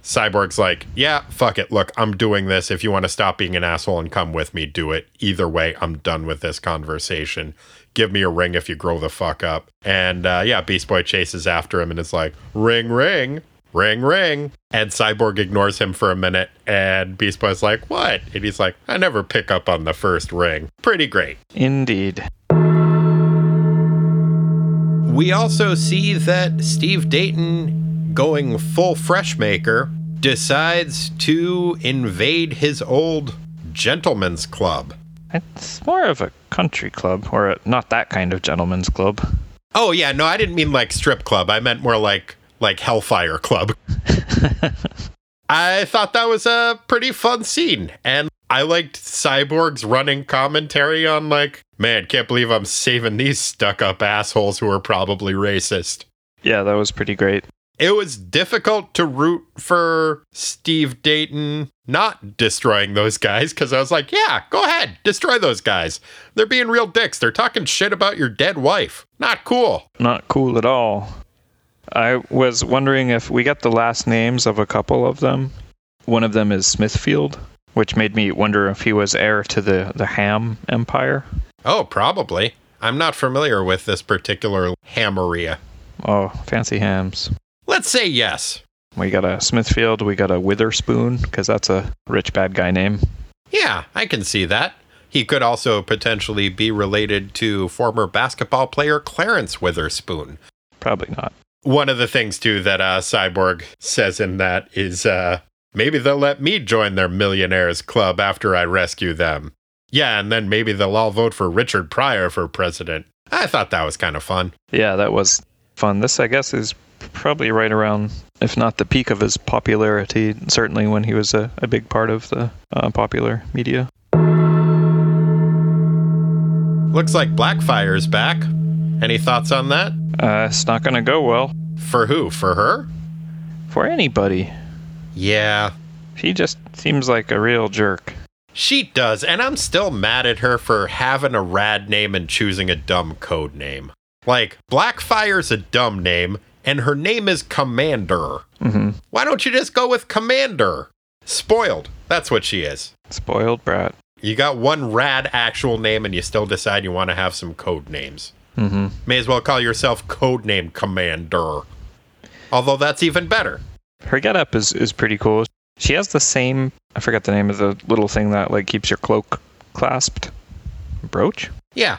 Cyborg's like, yeah, fuck it. Look, I'm doing this. If you want to stop being an asshole and come with me, do it. Either way, I'm done with this conversation. Give me a ring if you grow the fuck up. And uh, yeah, Beast Boy chases after him and is like, ring, ring, ring, ring. And Cyborg ignores him for a minute. And Beast Boy's like, what? And he's like, I never pick up on the first ring. Pretty great. Indeed. We also see that Steve Dayton, going full fresh maker, decides to invade his old gentleman's club. It's more of a country club, or a, not that kind of gentleman's club. Oh yeah, no, I didn't mean like strip club. I meant more like like Hellfire Club. [laughs] I thought that was a pretty fun scene, and I liked Cyborg's running commentary on like, man, can't believe I'm saving these stuck-up assholes who are probably racist. Yeah, that was pretty great. It was difficult to root for Steve Dayton not destroying those guys because I was like, yeah, go ahead, destroy those guys. They're being real dicks. They're talking shit about your dead wife. Not cool. Not cool at all. I was wondering if we got the last names of a couple of them. One of them is Smithfield, which made me wonder if he was heir to the, the Ham Empire. Oh, probably. I'm not familiar with this particular hammeria. Oh, fancy hams. Let's say yes. We got a Smithfield, we got a Witherspoon, because that's a rich bad guy name. Yeah, I can see that. He could also potentially be related to former basketball player Clarence Witherspoon. Probably not. One of the things, too, that uh, Cyborg says in that is uh, maybe they'll let me join their millionaires club after I rescue them. Yeah, and then maybe they'll all vote for Richard Pryor for president. I thought that was kind of fun. Yeah, that was fun. This, I guess, is probably right around, if not the peak of his popularity, certainly when he was a, a big part of the uh, popular media. Looks like Blackfire's back. Any thoughts on that? Uh, it's not going to go well For who? For her? for anybody. Yeah, She just seems like a real jerk. she does, and I'm still mad at her for having a rad name and choosing a dumb code name. Like, Blackfire's a dumb name, and her name is Commander. hmm Why don't you just go with Commander? Spoiled. That's what she is. Spoiled brat. You got one rad actual name, and you still decide you want to have some code names. Hmm May as well call yourself Codename Commander. Although that's even better. Her getup is is pretty cool. She has the same. I forgot the name of the little thing that like keeps your cloak clasped. Brooch. Yeah,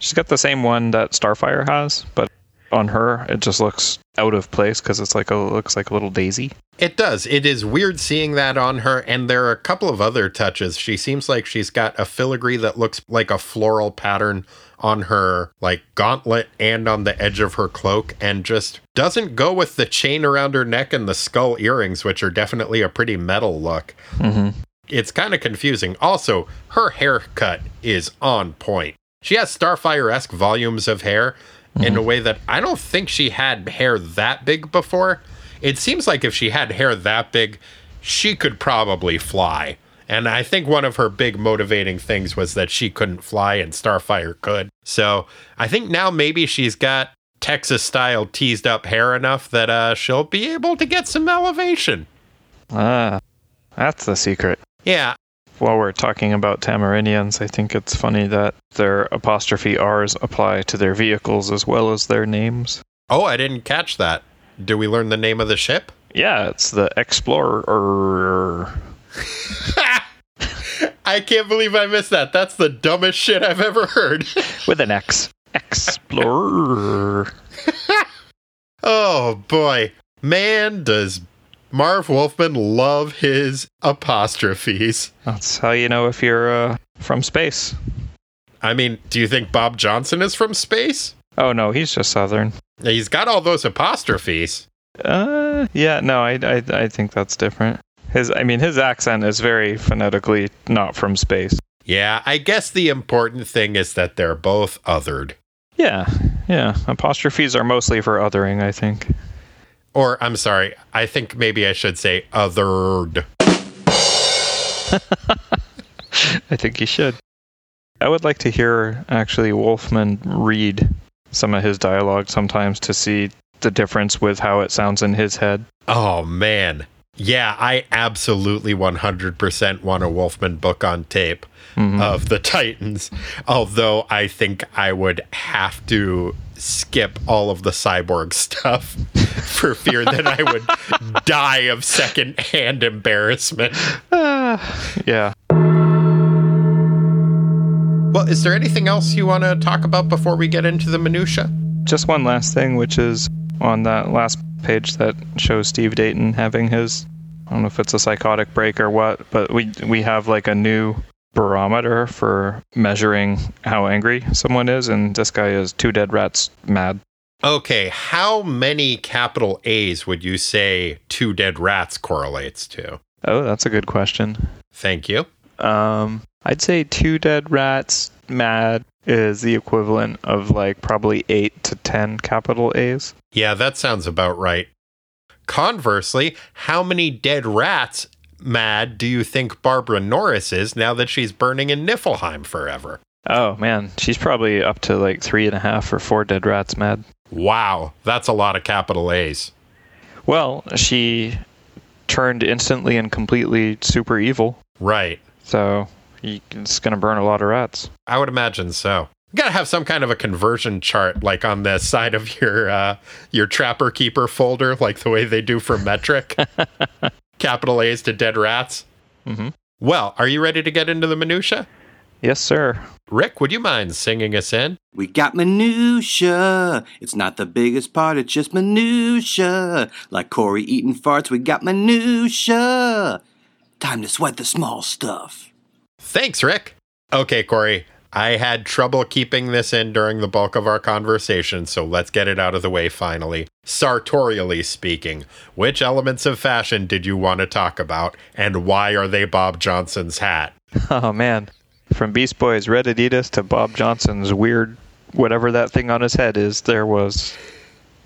She's got the same one that Starfire has, but on her it just looks out of place because it's like a looks like a little daisy. It does. It is weird seeing that on her, and there are a couple of other touches. She seems like she's got a filigree that looks like a floral pattern on her like gauntlet and on the edge of her cloak and just doesn't go with the chain around her neck and the skull earrings, which are definitely a pretty metal look. Mm-hmm. It's kind of confusing. Also, her haircut is on point. She has Starfire esque volumes of hair in a way that I don't think she had hair that big before. It seems like if she had hair that big, she could probably fly. And I think one of her big motivating things was that she couldn't fly and Starfire could. So I think now maybe she's got Texas style teased up hair enough that uh, she'll be able to get some elevation. Ah, that's the secret. Yeah, While we're talking about Tamaranians, I think it's funny that their apostrophe R's apply to their vehicles as well as their names. Oh, I didn't catch that. Do we learn the name of the ship? Yeah, it's the Explorer. [laughs] I can't believe I missed that. That's the dumbest shit I've ever heard. [laughs] with an X. Explorer. [laughs] oh boy. Man, does Marv Wolfman love his apostrophes. That's how you know if you're uh, from space. I mean, do you think Bob Johnson is from space? Oh no, he's just Southern. He's got all those apostrophes. Uh, yeah, no, I, I, I think that's different. His, I mean, his accent is very phonetically not from space. Yeah, I guess the important thing is that they're both othered. Yeah, yeah. Apostrophes are mostly for othering, I think. Or, I'm sorry, I think maybe I should say othered. [laughs] I think you should. I would like to hear actually Wolfman read some of his dialogue sometimes to see the difference with how it sounds in his head. Oh, man. Yeah, I absolutely 100% want a Wolfman book on tape mm-hmm. of the [laughs] Titans. Although I think I would have to skip all of the cyborg stuff [laughs] for fear that I would [laughs] die of secondhand embarrassment. [sighs] Yeah. Well, is there anything else you want to talk about before we get into the minutia? Just one last thing, which is on that last page that shows Steve Dayton having his I don't know if it's a psychotic break or what, but we we have like a new barometer for measuring how angry someone is, and this guy is two dead rats mad. Okay, how many capital A's would you say two dead rats correlates to? Oh, that's a good question. Thank you. Um, I'd say two dead rats mad is the equivalent of like probably eight to ten capital A's. Yeah, that sounds about right. Conversely, how many dead rats mad do you think Barbara Norris is now that she's burning in Niflheim forever? Oh man, she's probably up to like three and a half or four dead rats mad. Wow, that's a lot of capital A's. Well, she turned instantly and completely super evil, Right. so he- it's gonna burn a lot of rats. I would imagine so. You gotta have some kind of a conversion chart, like on the side of your uh, your Trapper Keeper folder, like the way they do for metric. [laughs] Capital A's to dead rats. Mm-hmm. Well, are you ready to get into the minutia? Yes, sir. Rick, would you mind singing us in? We got minutia. It's not the biggest part, it's just minutia. Like Corey eating farts, we got minutia. Time to sweat the small stuff. Thanks, Rick. Okay, Corey. I had trouble keeping this in during the bulk of our conversation, so let's get it out of the way finally. Sartorially speaking, which elements of fashion did you want to talk about, and why are they Bob Johnson's hat? [laughs] Oh man, from Beast Boys' Red Adidas to Bob Johnson's weird whatever that thing on his head is, there was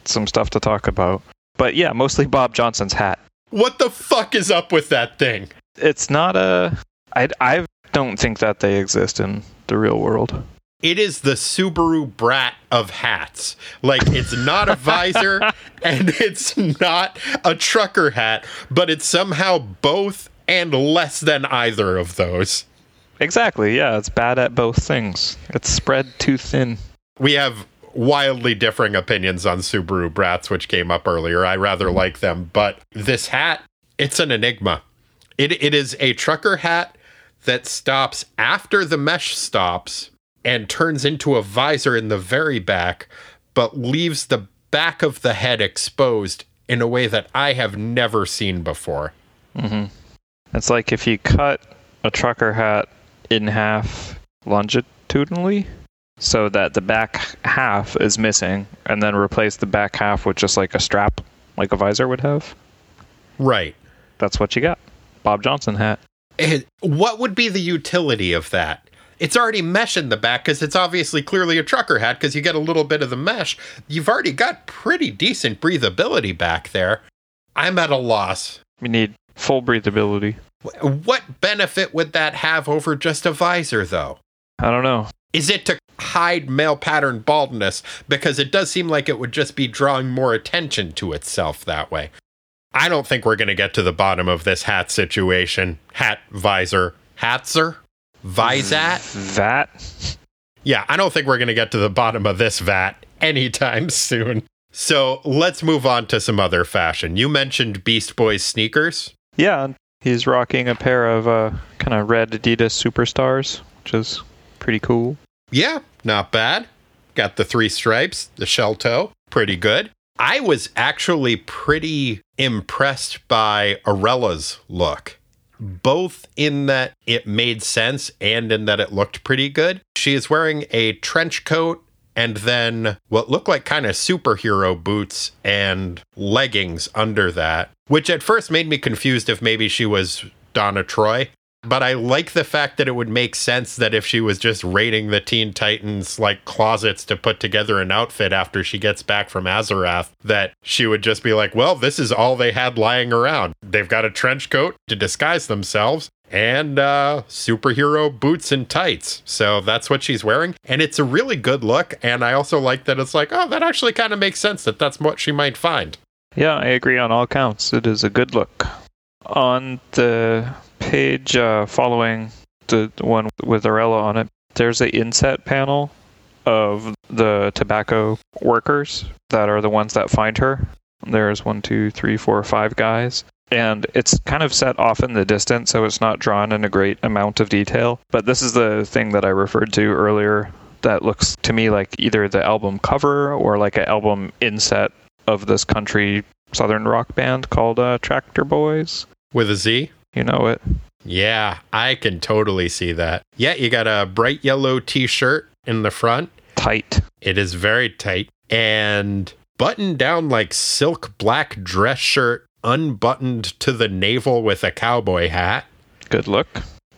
some stuff to talk about. But yeah, mostly Bob Johnson's hat. What the fuck is up with that thing? It's not a. I I don't think that they exist in the real world. It is the Subaru brat of hats. Like, it's not a visor [laughs] and it's not a trucker hat, but it's somehow both and less than either of those. Exactly. Yeah, it's bad at both things. It's spread too thin. We have wildly differing opinions on Subaru brats, which came up earlier. I rather like them, but this hat, it's an enigma. It, it is a trucker hat that stops after the mesh stops and turns into a visor in the very back, but leaves the back of the head exposed in a way that I have never seen before. Mm-hmm. It's like if you cut a trucker hat in half longitudinally, so that the back half is missing, and then replace the back half with just like a strap, like a visor would have. Right. That's what you got. Bob Johnson hat. It- what would be the utility of that? It's already mesh in the back because it's obviously clearly a trucker hat because you get a little bit of the mesh. You've already got pretty decent breathability back there. I'm at a loss. We need full breathability. What benefit would that have over just a visor, though? I don't know. Is it to hide male pattern baldness? Because it does seem like it would just be drawing more attention to itself that way. I don't think we're going to get to the bottom of this hat situation. Hat, visor, hatzer, visat. That Yeah, I don't think we're going to get to the bottom of this vat anytime [laughs] soon. So let's move on to some other fashion. You mentioned Beast Boys sneakers. Yeah, he's rocking a pair of uh, kind of red Adidas Superstars, which is pretty cool. Yeah, not bad. Got the three stripes, the shell toe, pretty good. I was actually pretty impressed by Arella's look, both in that it made sense and in that it looked pretty good. She is wearing a trench coat and then what looked like kind of superhero boots and leggings under that, which at first made me confused if maybe she was Donna Troy. But I like the fact that it would make sense that if she was just raiding the Teen Titans like closets to put together an outfit after she gets back from Azarath, that she would just be like, well, this is all they had lying around. They've got a trench coat to disguise themselves and uh, superhero boots and tights. So that's what she's wearing. And it's a really good look. And I also like that it's like, oh, that actually kind of makes sense that that's what she might find. Yeah, I agree on all counts. It is a good look. On the page uh, following the one with Arella on it, there's a inset panel of the tobacco workers that are the ones that find her. There's one, two, three, four, five guys. And it's kind of set off in the distance, so it's not drawn in a great amount of detail. But this is the thing that I referred to earlier that looks to me like either the album cover or like an album inset of this country southern rock band called uh, Tractor Boys. With a Z? You know it. Yeah, I can totally see that. Yeah, you got a bright yellow t shirt in the front. Tight. It is very tight and buttoned down like silk black dress shirt, unbuttoned to the navel with a cowboy hat. Good look.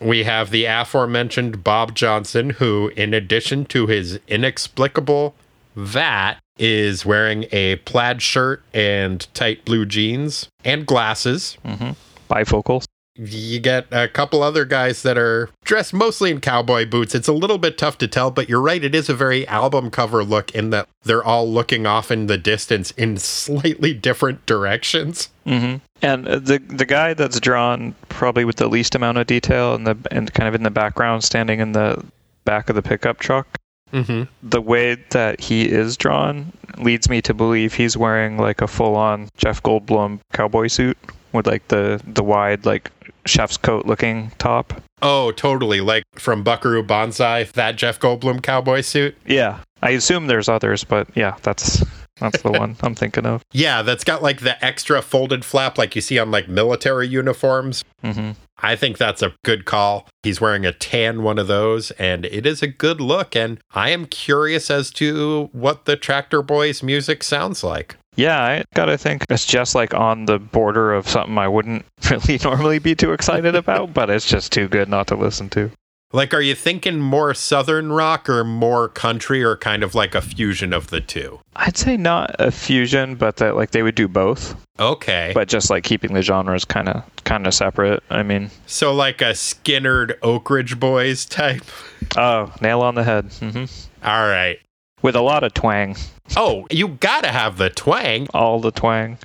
We have the aforementioned Bob Johnson, who, in addition to his inexplicable vat, is wearing a plaid shirt and tight blue jeans and glasses. Mm-hmm. Bifocals. You get a couple other guys that are dressed mostly in cowboy boots. It's a little bit tough to tell, but you're right. It is a very album cover look in that they're all looking off in the distance in slightly different directions. hmm And the the guy that's drawn probably with the least amount of detail and the and kind of in the background, standing in the back of the pickup truck. Mm-hmm. The way that he is drawn leads me to believe he's wearing like a full-on Jeff Goldblum cowboy suit with like the the wide like chef's coat looking top. Oh, totally. Like from Buckaroo Banzai, that Jeff Goldblum cowboy suit. Yeah, I assume there's others, but yeah, that's that's the [laughs] one I'm thinking of. Yeah, that's got like the extra folded flap like you see on like military uniforms. hmm I think that's a good call. He's wearing a tan one of those, and it is a good look. And I am curious as to what the Tractor Boys music sounds like. Yeah, I gotta think it's just like on the border of something I wouldn't [laughs] really normally be too excited about, but it's just too good not to listen to. Like, are you thinking more Southern rock or more country or kind of like a fusion of the two? I'd say not a fusion, but that like they would do both, Okay. but just like keeping the genres kind of kind of separate. I mean, so, like a Skynyrd Oak Ridge Boys type? oh, nail on the head. Mm-hmm. All right. With a lot of twang, Oh, you gotta have the twang, all the twang.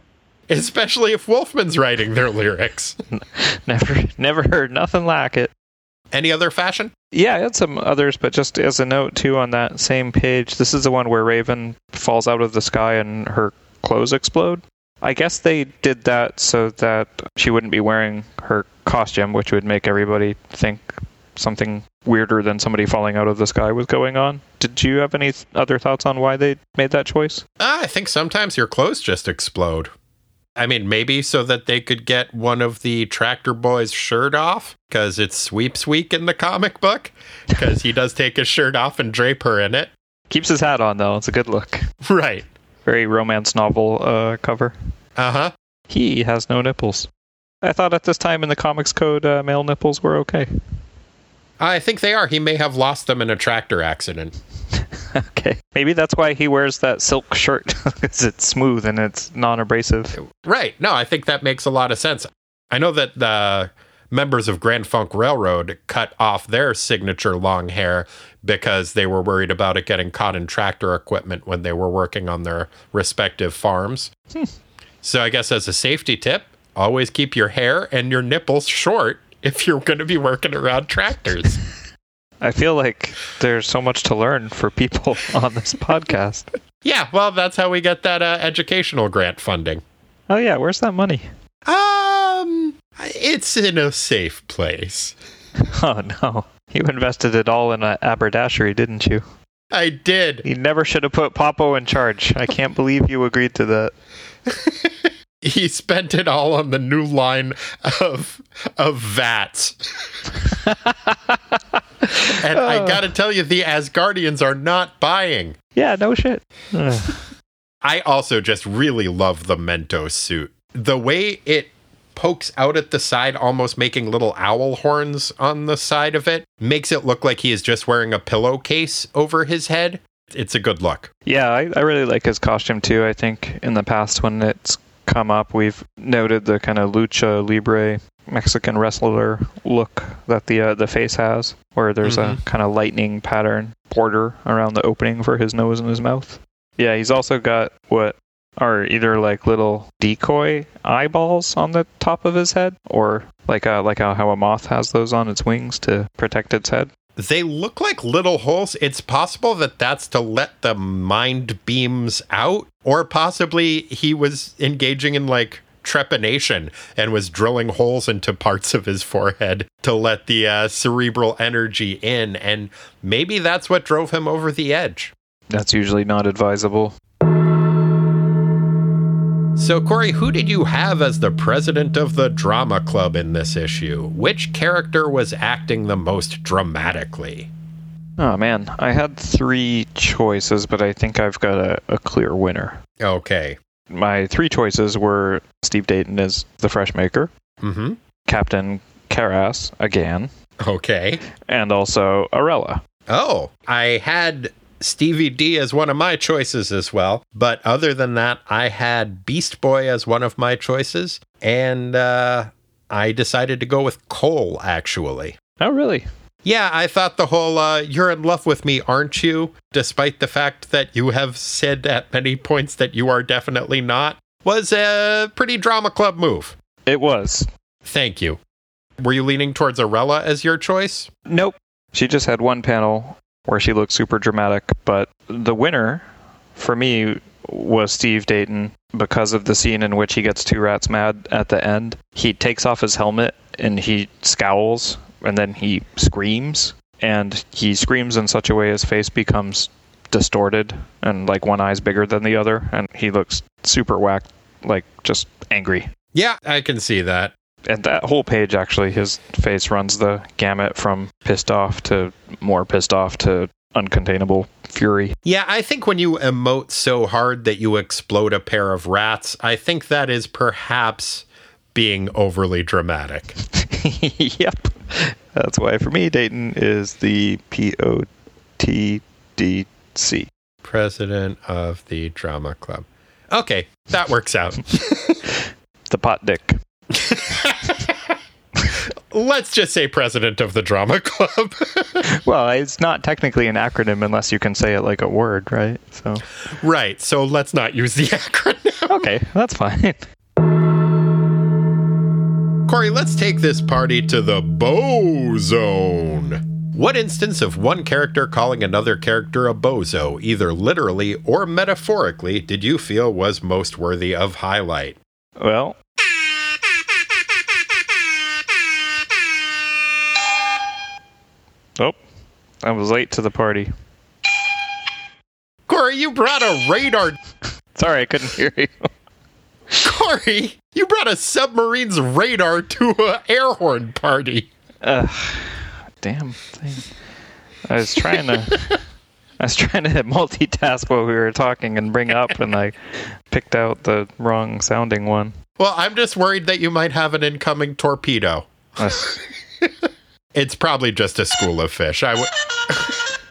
especially if Wolfman's writing their lyrics. [laughs] Never never heard nothing like it. Any other fashion? Yeah, I had some others, but just as a note too on that same page, this is the one where Raven falls out of the sky and her clothes explode. I guess they did that so that she wouldn't be wearing her costume, which would make everybody think something weirder than somebody falling out of the sky was going on. Did you have any th- other thoughts on why they made that choice? Ah, I think sometimes your clothes just explode. I mean, maybe so that they could get one of the tractor boys' shirt off because it's sweeps week in the comic book. Because he does take his shirt off and drape her in it. Keeps his hat on though. It's a good look. Right. Very romance novel uh, cover. Uh huh. He has no nipples. I thought at this time in the comics code, uh, male nipples were okay. I think they are. He may have lost them in a tractor accident. [laughs] okay. Maybe that's why he wears that silk shirt [laughs] because it's smooth and it's non-abrasive. Right. No, I think that makes a lot of sense. I know that the members of Grand Funk Railroad cut off their signature long hair because they were worried about it getting caught in tractor equipment when they were working on their respective farms. Hmm. So I guess as a safety tip, always keep your hair and your nipples short if you're going to be working around tractors. [laughs] I feel like there's so much to learn for people [laughs] on this podcast. yeah, well, that's how we get that uh, educational grant funding. Oh yeah, where's that money? Um, it's in a safe place. [laughs] Oh no. You invested it all in a haberdashery, didn't you? I did. You never should have put Popo in charge. I can't believe you agreed to that. He spent it all on the new line of of vats. [laughs] and I gotta tell you, the Asgardians are not buying. Yeah, no shit. [sighs] I also just really love the Mento's suit. The way it pokes out at the side, almost making little owl horns on the side of it, makes it look like he is just wearing a pillowcase over his head. It's a good look. yeah, I, I really like his costume too. I think in the past when it's come up, we've noted the kind of lucha libre Mexican wrestler look that the uh, the face has, where there's a kind of lightning pattern border around the opening for his nose and his mouth. Yeah, he's also got what are either like little decoy eyeballs on the top of his head, or like a, like a, how a moth has those on its wings to protect its head. They look like little holes. It's possible that that's to let the mind beams out, or possibly he was engaging in like trepanation and was drilling holes into parts of his forehead to let the uh, cerebral energy in. And maybe that's what drove him over the edge. That's usually not advisable. So, Corey, who did you have as the president of the drama club in this issue? Which character was acting the most dramatically? Oh man, I had three choices, but I think I've got a, a clear winner. Okay. My three choices were Steve Dayton as the fresh maker, Mm hmm. Captain Karras again, Okay. and also Arella. Oh, I had Stevie D as one of my choices as well. But other than that, I had Beast Boy as one of my choices. And uh, I decided to go with Cole, actually. Oh really? Yeah, I thought the whole uh, you're in love with me, aren't you? Despite the fact that you have said at many points that you are definitely not, was a pretty drama club move. It was. Thank you. Were you leaning towards Arella as your choice? Nope. She just had one panel where she looked super dramatic, but the winner for me was Steve Dayton because of the scene in which he gets two rats mad at the end. He takes off his helmet and he scowls and then he screams and he screams in such a way his face becomes distorted and like one eye's bigger than the other and he looks super whacked like just angry Yeah, I can see that. And that whole page actually his face runs the gamut from pissed off to more pissed off to uncontainable fury Yeah, I think when you emote so hard that you explode a pair of rats, I think that is perhaps being overly dramatic. [laughs] yep that's why for me dayton is the p-o-t-d-c President of the drama club. Okay, that works out. [laughs] the pot dick Let's just say president of the drama club. [laughs] well it's not technically an acronym unless you can say it like a word right so right, so let's not use the [laughs] acronym. okay that's fine Corey, let's take this party to the Bo Zone. What instance of one character calling another character a bozo, either literally or metaphorically, did you feel was most worthy of highlight? well oh i was late to the party Corey, you brought a radar. [laughs] sorry i couldn't hear you Corey, you brought a submarine's radar to an air horn party. Ugh, damn thing. I was trying to. I was trying to multitask while we were talking and bring up, and I picked out the wrong sounding one. Well, I'm just worried that you might have an incoming torpedo. It's probably just a school of fish. I would.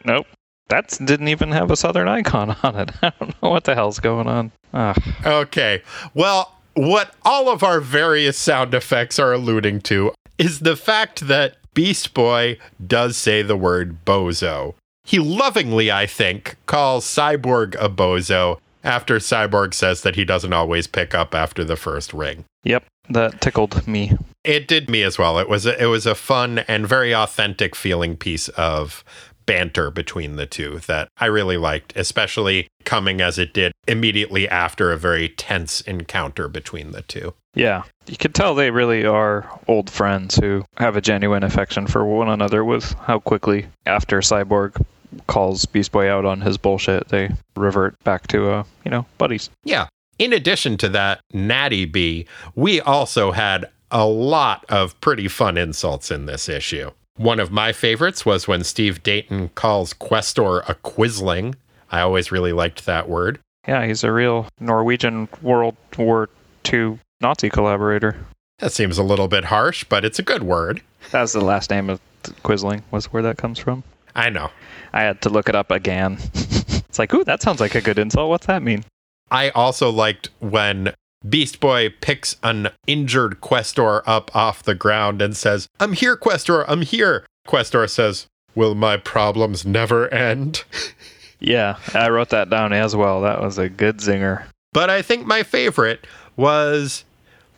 nope. That didn't even have a southern icon [laughs] on it. I don't know what the hell's going on. Ah, Okay. Well, what all of our various sound effects are alluding to is the fact that Beast Boy does say the word bozo. He lovingly, I think, calls Cyborg a bozo after Cyborg says that he doesn't always pick up after the first ring. yep, that tickled me. It did me as well. It was a, it was a fun and very authentic feeling piece of banter between the two that I really liked, especially coming as it did immediately after a very tense encounter between the two. Yeah, you could tell they really are old friends who have a genuine affection for one another with how quickly after Cyborg calls Beast Boy out on his bullshit, they revert back to, uh, you know, buddies. Yeah. In addition to that, Natty B, we also had a lot of pretty fun insults in this issue. One of my favorites was when Steve Dayton calls Questor a quisling. I always really liked that word. Yeah, he's a real Norwegian World War II Nazi collaborator. That seems a little bit harsh, but it's a good word. That was the last name of Quisling, was where that comes from. I know. I had to look it up again. [laughs] it's like, ooh, that sounds like a good insult. What's that mean? I also liked when Beast Boy picks an injured Questor up off the ground and says, I'm here, Questor, I'm here. Questor says, Will my problems never end? [laughs] Yeah, I wrote that down as well. That was a good zinger. But I think my favorite was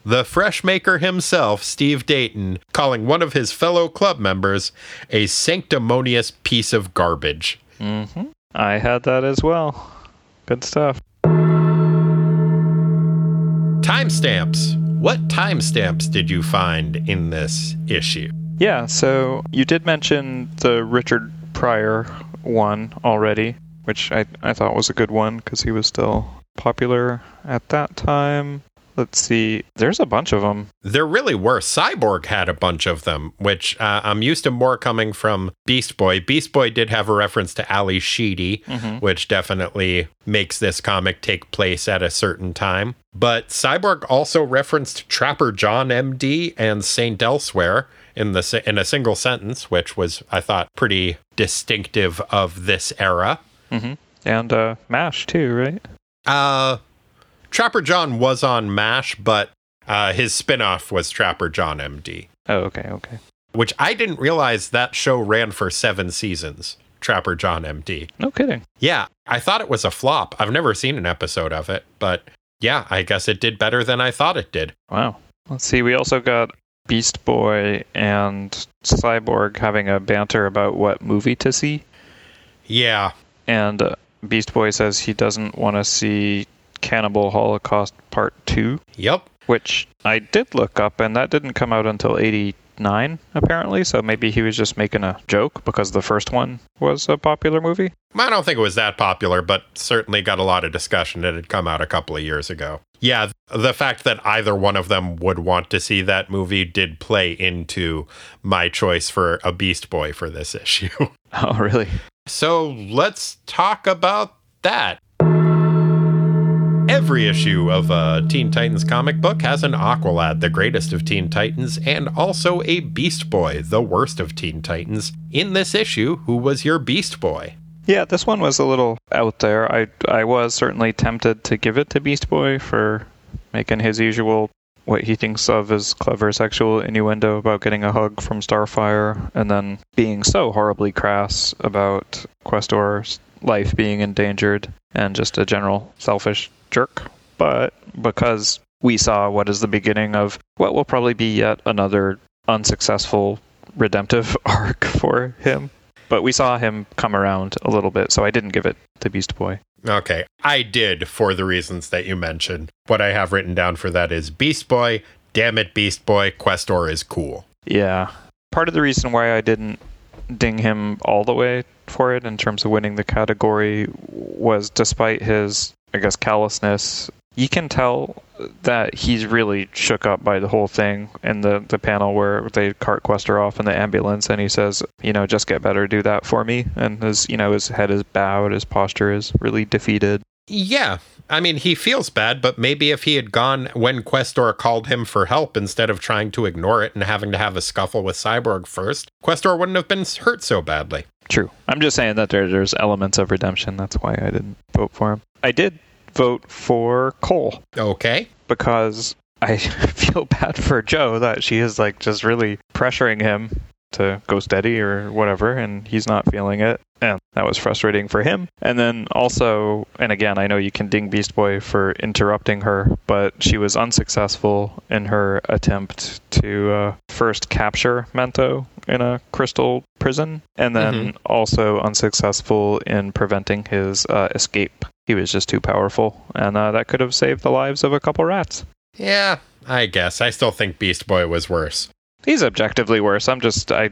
the fresh maker himself, Steve Dayton, calling one of his fellow club members a sanctimonious piece of garbage. Mm-hmm. I had that as well. Good stuff. Timestamps. What timestamps did you find in this issue? Yeah, so you did mention the Richard Pryor one already, which I, I thought was a good one because he was still popular at that time. Let's see, there's a bunch of them. There really were. Cyborg had a bunch of them, which uh, I'm used to more coming from Beast Boy. Beast Boy did have a reference to Ally Sheedy, which definitely makes this comic take place at a certain time. But Cyborg also referenced Trapper John MD and Saint Elsewhere in the in a single sentence, which was I thought pretty distinctive of this era. And uh, MASH too, right? Uh, Trapper John was on MASH, but uh, his spin-off was Trapper John MD. Oh, okay, okay. which I didn't realize that show ran for seven seasons. Trapper John MD. No kidding. Yeah, I thought it was a flop. I've never seen an episode of it, but yeah, I guess it did better than I thought it did. Wow. Let's see, we also got Beast Boy and Cyborg having a banter about what movie to see. Yeah, And uh, Beast Boy says he doesn't want to see Cannibal Holocaust Part 2, yep. which I did look up, and that didn't come out until 89, apparently. So maybe he was just making a joke because the first one was a popular movie. I don't think it was that popular, but certainly got a lot of discussion. It had come out a couple of years ago. Yeah, the fact that either one of them would want to see that movie did play into my choice for a Beast Boy for this [laughs] issue. Oh, really? So let's talk about that. Every issue of a Teen Titans comic book has an Aqualad, the greatest of Teen Titans, and also a Beast Boy, the worst of Teen Titans. In this issue, who was your Beast Boy? Yeah, this one was a little out there. I I was certainly tempted to give it to Beast Boy for making his usual what he thinks of as clever sexual innuendo about getting a hug from Starfire and then being so horribly crass about Questor's life being endangered and just a general selfish jerk. But because we saw what is the beginning of what will probably be yet another unsuccessful redemptive [laughs] arc for him. But we saw him come around a little bit, so I didn't give it to Beast Boy. Okay, I did for the reasons that you mentioned. What I have written down for that is Beast Boy, damn it, Beast Boy, Questor is cool. Yeah. Part of the reason why I didn't ding him all the way for it in terms of winning the category was despite his, I guess, callousness, you can tell that he's really shook up by the whole thing in the, the panel where they cart Questor off in the ambulance and he says, you know, just get better, do that for me. And his, you know, his head is bowed, his posture is really defeated. Yeah. I mean, he feels bad, but maybe if he had gone when Questor called him for help instead of trying to ignore it and having to have a scuffle with Cyborg first, Questor wouldn't have been hurt so badly. True. I'm just saying that there, there's elements of redemption. That's why I didn't vote for him. I did vote for Kole Okay. because I [laughs] feel bad for Joe that she is like just really pressuring him to go steady or whatever, and he's not feeling it. And that was frustrating for him. And then also, and again, I know you can ding Beast Boy for interrupting her, but she was unsuccessful in her attempt to uh, first capture Mento in a crystal prison, and then also unsuccessful in preventing his uh, escape. He was just too powerful, and uh, that could have saved the lives of a couple rats. Yeah, I guess. I still think Beast Boy was worse. He's objectively worse. I'm just I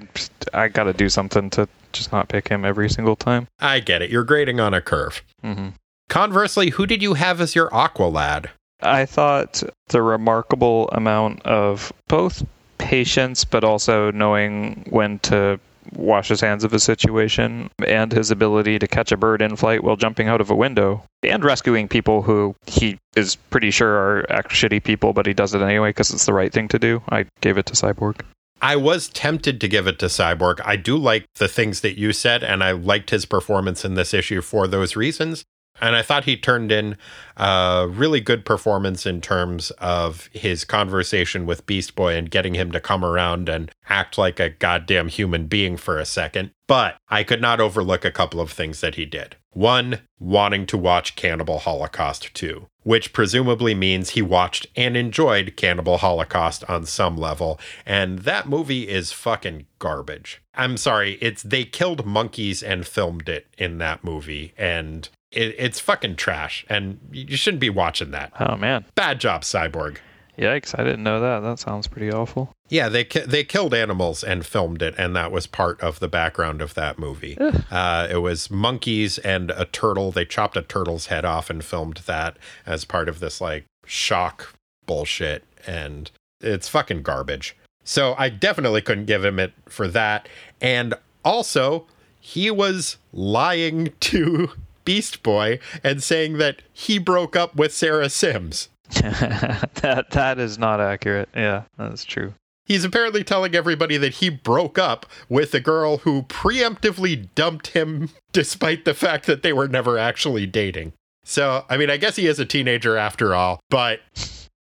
I got to do something to just not pick him every single time. I get it. You're grading on a curve. hmm Conversely, who did you have as your Aqua Lad? I thought the remarkable amount of both patience, but also knowing when to wash his hands of a situation, and his ability to catch a bird in flight while jumping out of a window, and rescuing people who he is pretty sure are shitty people, but he does it anyway because it's the right thing to do. I gave it to Cyborg. I was tempted to give it to Cyborg. I do like the things that you said, and I liked his performance in this issue for those reasons. And I thought he turned in a really good performance in terms of his conversation with Beast Boy and getting him to come around and act like a goddamn human being for a second. But I could not overlook a couple of things that he did. One, wanting to watch Cannibal Holocaust 2, which presumably means he watched and enjoyed Cannibal Holocaust on some level. And that movie is fucking garbage. I'm sorry, it's they killed monkeys and filmed it in that movie. And it, it's fucking trash. And you shouldn't be watching that. Oh man, Bad job, Cyborg. yikes! I didn't know that. That sounds pretty awful. Yeah, they ki- they killed animals and filmed it, and that was part of the background of that movie. Uh, it was monkeys and a turtle. They chopped a turtle's head off and filmed that as part of this like shock bullshit, and it's fucking garbage. So I definitely couldn't give him it for that, and also he was lying [laughs] to Beast Boy and saying that he broke up with Sarah Simms. [laughs] that that is not accurate. Yeah, that's true. He's apparently telling everybody that he broke up with a girl who preemptively dumped him [laughs] despite the fact that they were never actually dating. So, I mean, I guess he is a teenager after all, but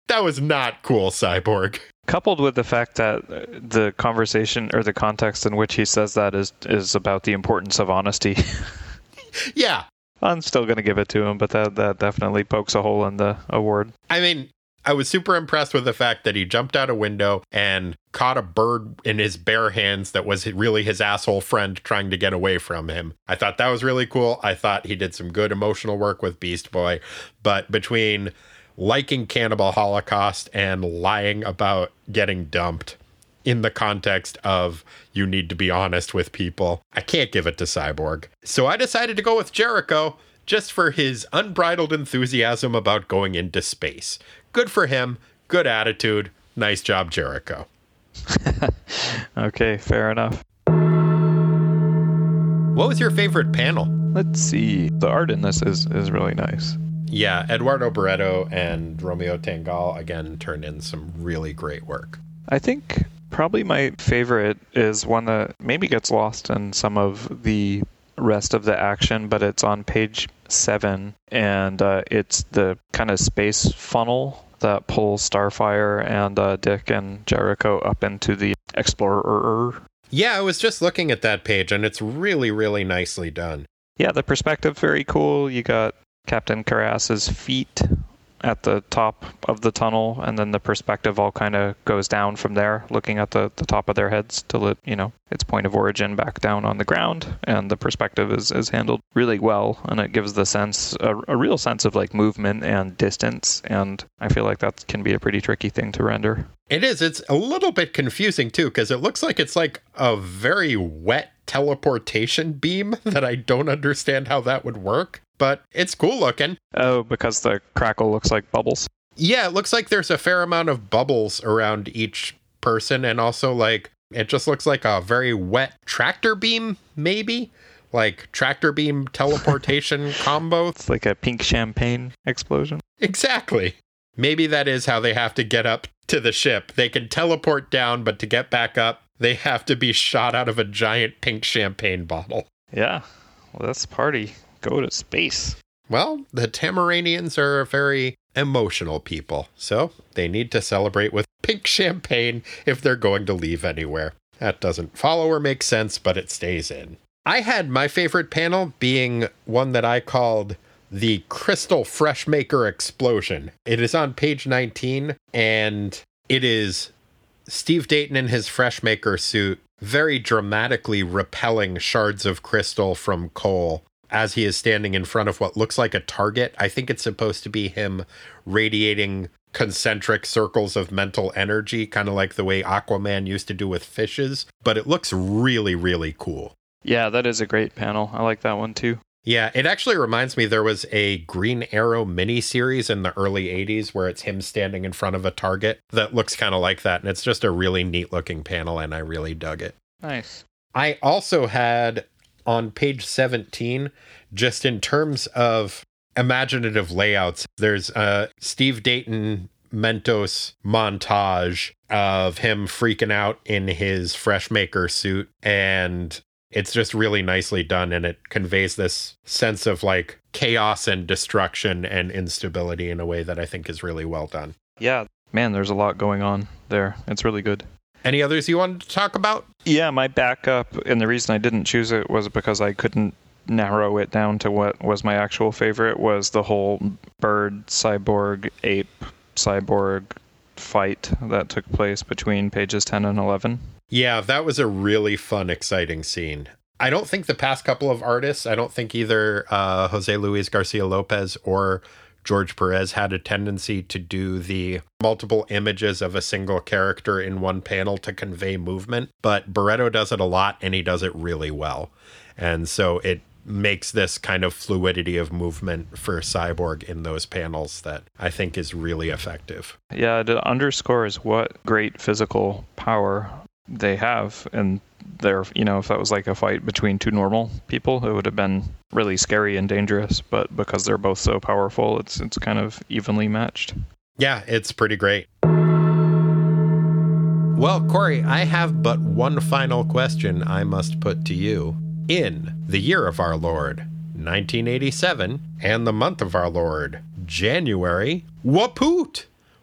that was not cool, Cyborg. Coupled with the fact that the conversation or the context in which he says that is is about the importance of honesty. [laughs] Yeah. I'm still going to give it to him, but that that definitely pokes a hole in the award. I mean, I was super impressed with the fact that he jumped out a window and caught a bird in his bare hands that was really his asshole friend trying to get away from him. I thought that was really cool. I thought he did some good emotional work with Beast Boy. But between liking Cannibal Holocaust and lying about getting dumped in the context of you need to be honest with people, I can't give it to Cyborg. So I decided to go with Jericho just for his unbridled enthusiasm about going into space. Good for him. Good attitude. Nice job, Jericho. [laughs] Okay, fair enough. What was your favorite panel? Let's see. The art in this is is really nice. Yeah, Eduardo Barreto and Romeo Tanghal again turned in some really great work. I think probably my favorite is one that maybe gets lost in some of the rest of the action, but it's on page seven, and uh, it's the kind of space funnel that pulls Starfire and uh, Dick and Jericho up into the Explorer. Yeah, I was just looking at that page and it's really, really nicely done. Yeah, the perspective very cool. You got Captain Caras's feet at the top of the tunnel, and then the perspective all kind of goes down from there, looking at the, the top of their heads till it, you know, its point of origin back down on the ground. And the perspective is, is handled really well, and it gives the sense, a, a real sense of like movement and distance. And I feel like that can be a pretty tricky thing to render. It is. It's a little bit confusing too, because it looks like it's like a very wet teleportation beam [laughs] that I don't understand how that would work, but it's cool looking. Oh, because the crackle looks like bubbles. Yeah, it looks like there's a fair amount of bubbles around each person, and also like it just looks like a very wet tractor beam, maybe like tractor beam [laughs] teleportation combo. It's like a pink champagne explosion. Exactly. Maybe that is how they have to get up to the ship. They can teleport down, but to get back up, they have to be shot out of a giant pink champagne bottle. Yeah. Well, that's party. Go to space. Well, the Tamaranians are a very emotional people, so they need to celebrate with pink champagne if they're going to leave anywhere. That doesn't follow or make sense, but it stays in. I had my favorite panel being one that I called the Crystal Freshmaker Explosion. It is on page 19, and it is Steve Dayton in his Freshmaker suit, very dramatically repelling shards of crystal from Kole as he is standing in front of what looks like a target. I think it's supposed to be him radiating concentric circles of mental energy, kind of like the way Aquaman used to do with fishes, but it looks really, really cool. Yeah, that is a great panel. I like that one too. Yeah, it actually reminds me there was a Green Arrow miniseries in the early 80s where it's him standing in front of a target that looks kind of like that. And it's just a really neat looking panel, and I really dug it. Nice. I also had on page 17, just in terms of imaginative layouts, there's a Steve Dayton Mento's montage of him freaking out in his Freshmaker suit and it's just really nicely done and it conveys this sense of like chaos and destruction and instability in a way that I think is really well done. Yeah, man, there's a lot going on there. It's really good. Any others you wanted to talk about? Yeah, my backup, and the reason I didn't choose it was because I couldn't narrow it down to what was my actual favorite was the whole bird cyborg ape cyborg fight that took place between pages 10 and 11 yeah, that was a really fun, exciting scene. I don't think the past couple of artists, I don't think either uh, Jose Luis Garcia Lopez or George Perez had a tendency to do the multiple images of a single character in one panel to convey movement, but Barreto does it a lot and he does it really well. And so it makes this kind of fluidity of movement for Cyborg in those panels that I think is really effective. Yeah, it underscores what great physical power they have and they're you know if that was like a fight between two normal people it would have been really scary and dangerous but because they're both so powerful it's it's kind of evenly matched. Yeah it's pretty great. Well corey i have but one final question i must put to you. In the year of our lord 1987 and the month of our lord january whoop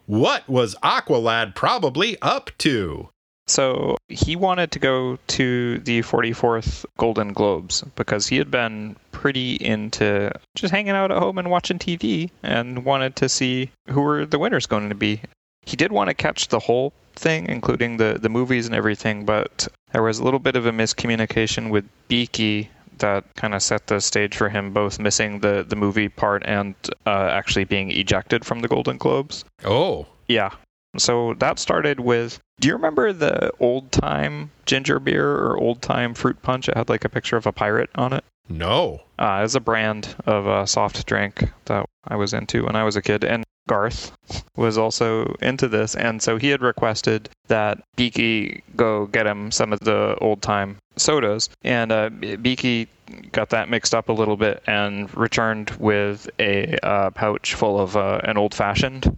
what was aqualad probably up to so he wanted to go to the 44th Golden Globes because he had been pretty into just hanging out at home and watching TV and wanted to see who were the winners going to be. He did want to catch the whole thing, including the, the movies and everything, but there was a little bit of a miscommunication with Beaky that kind of set the stage for him both missing the, the movie part and uh, actually being ejected from the Golden Globes. Oh. Yeah. So that started with do you remember the old time ginger beer or old time fruit punch? It had like a picture of a pirate on it. No. Uh, it was a brand of a soft drink that I was into when I was a kid. And Garth [laughs] was also into this. And so he had requested that Beaky go get him some of the old time sodas. And uh, Beaky got that mixed up a little bit and returned with a uh, pouch full of uh, an old fashioned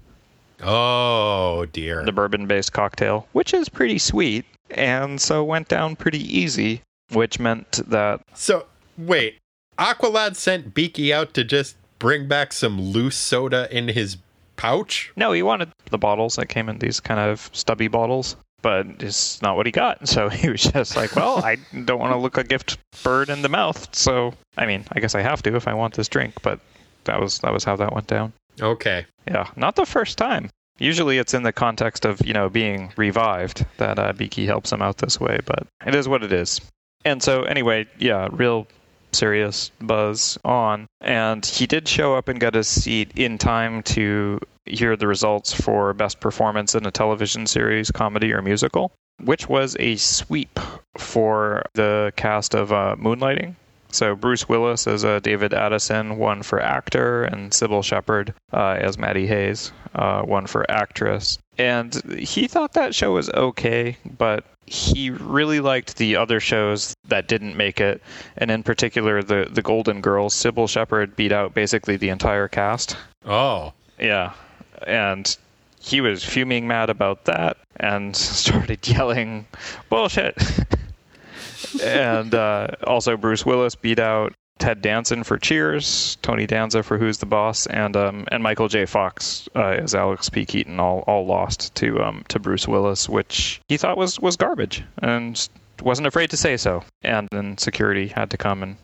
Oh dear. The bourbon based cocktail, which is pretty sweet, and so went down pretty easy, which meant that. So, wait. Aqualad sent Beaky out to just bring back some loose soda in his pouch? No, he wanted the bottles that came in these kind of stubby bottles, but it's not what he got. [laughs] So he was just like, well, I don't want to look a gift bird in the mouth. So, I mean, I guess I have to if I want this drink, but that was that was how that went down. Okay. Yeah, not the first time. Usually it's in the context of, you know, being revived that uh, Beaky helps him out this way, but it is what it is. And so, anyway, yeah, real serious buzz on. And he did show up and get his seat in time to hear the results for best performance in a television series, comedy, or musical, which was a sweep for the cast of uh, Moonlighting. So Bruce Willis as uh, David Addison won for actor, and Cybill Shepherd uh, as Maddie Hayes uh, won for actress. And he thought that show was okay, but he really liked the other shows that didn't make it, and in particular the the Golden Girls. Cybill Shepherd beat out basically the entire cast. Oh, Yeah, and he was fuming mad about that and [laughs] started yelling bullshit. [laughs] and uh, also Bruce Willis beat out Ted Danson for Cheers, Tony Danza for Who's the Boss, and um, and Michael J. Fox uh, as Alex P. Keaton all all lost to um, to Bruce Willis, which he thought was was garbage and wasn't afraid to say so. And then security had to come and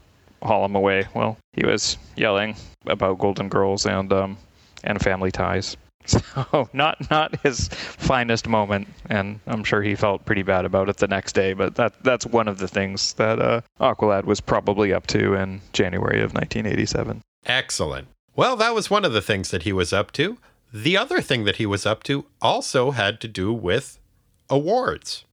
haul him away. Well, he was yelling about Golden Girls and um, and family ties. [laughs] So not not his finest moment, and I'm sure he felt pretty bad about it the next day. But that that's one of the things that uh, Aqualad was probably up to in January of 1987. excellent. Well, that was one of the things that he was up to. The other thing that he was up to also had to do with awards.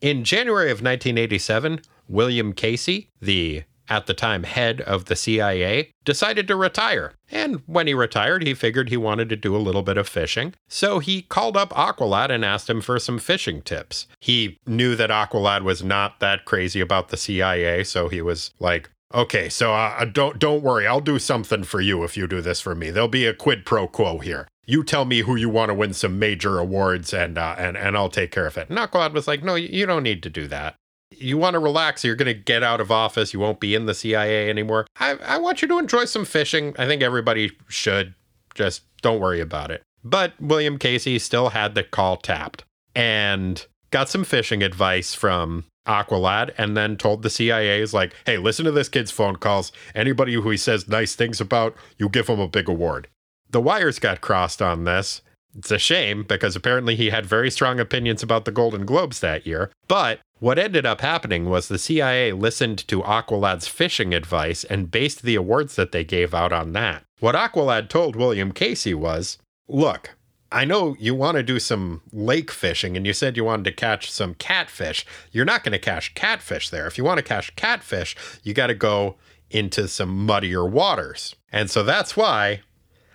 In January of 1987, William Casey, the at the time head of the CIA, decided to retire. And when he retired, he figured he wanted to do a little bit of fishing. So he called up Aqualad and asked him for some fishing tips. He knew that Aqualad was not that crazy about the CIA, so he was like, Okay, so uh, don't don't worry. I'll do something for you if you do this for me. There'll be a quid pro quo here. You tell me who you want to win some major awards, and uh, and and I'll take care of it. And Aqualad was like, No, you don't need to do that. You want to relax. You're going to get out of office. You won't be in the CIA anymore. I I want you to enjoy some fishing. I think everybody should. Just don't worry about it. But William Casey still had the call tapped and got some fishing advice from Aqualad and then told the CIA is like, hey, listen to this kid's phone calls. Anybody who he says nice things about, you give him a big award. The wires got crossed on this. It's a shame because apparently he had very strong opinions about the Golden Globes that year. But what ended up happening was the CIA listened to Aqualad's fishing advice and based the awards that they gave out on that. What Aqualad told William Casey was look, I know you want to do some lake fishing and you said you wanted to catch some catfish. You're not going to catch catfish there. If you want to catch catfish, you got to go into some muddier waters. And so that's why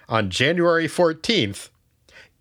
on January 14th,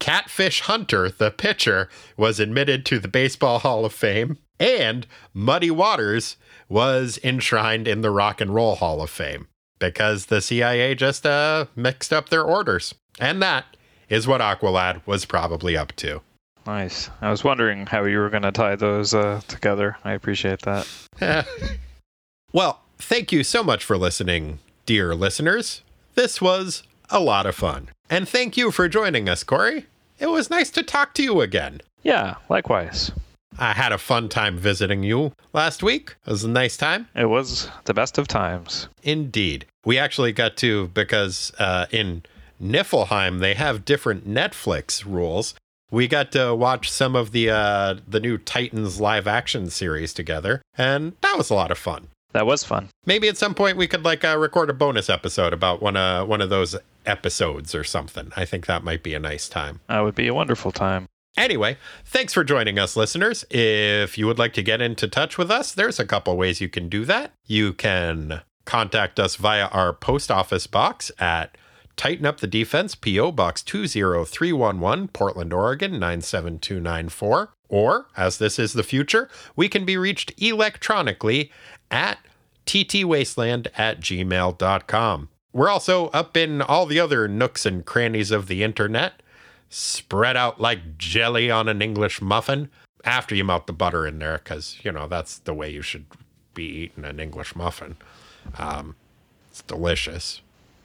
Catfish Hunter, the pitcher, was admitted to the Baseball Hall of Fame, and Muddy Waters was enshrined in the Rock and Roll Hall of Fame because the CIA just uh, mixed up their orders. And that is what Aqualad was probably up to. Nice. I was wondering how you were going to tie those uh, together. I appreciate that. [laughs] well, thank you so much for listening, dear listeners. This was a lot of fun. And thank you for joining us, Corey. It was nice to talk to you again. Yeah, likewise. I had a fun time visiting you last week. It was a nice time. It was the best of times. Indeed. We actually got to, because uh, in Niflheim, they have different Netflix rules. We got to watch some of the uh, the new Titans live action series together, and that was a lot of fun. That was fun. Maybe at some point we could like uh, record a bonus episode about one uh, one of those episodes or something. I think that might be a nice time. That would be a wonderful time. Anyway, thanks for joining us, listeners. If you would like to get into touch with us, there's a couple ways you can do that. You can contact us via our post office box at Tighten Up the Defense, P.O. Box 20311, Portland, Oregon 97294. Or, as this is the future, we can be reached electronically at ttwasteland at gmail.com. We're also up in all the other nooks and crannies of the internet, spread out like jelly on an English muffin after you melt the butter in there, because, you know, that's the way you should be eating an English muffin. Um, it's delicious.